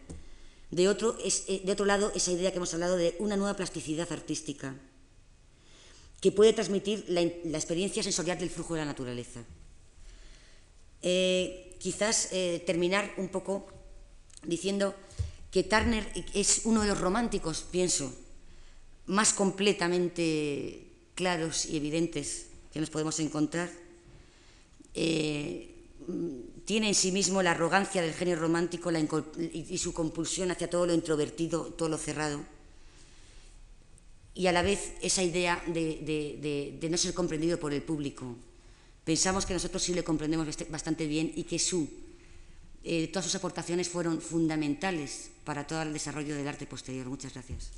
De otro, es, eh, de otro lado, esa idea que hemos hablado de una nueva plasticidad artística, que puede transmitir la, experiencia sensorial del flujo de la naturaleza. Eh, quizás terminar un poco diciendo que Turner es uno de los románticos, pienso, más completamente claros y evidentes que nos podemos encontrar. Eh, tiene en sí mismo la arrogancia del género romántico la y su compulsión hacia todo lo introvertido, todo lo cerrado. Y a la vez esa idea de, de, de, de no ser comprendido por el público. Pensamos que nosotros sí le comprendemos bastante bien y que su eh, todas sus aportaciones fueron fundamentales para todo el desarrollo del arte posterior. Muchas gracias.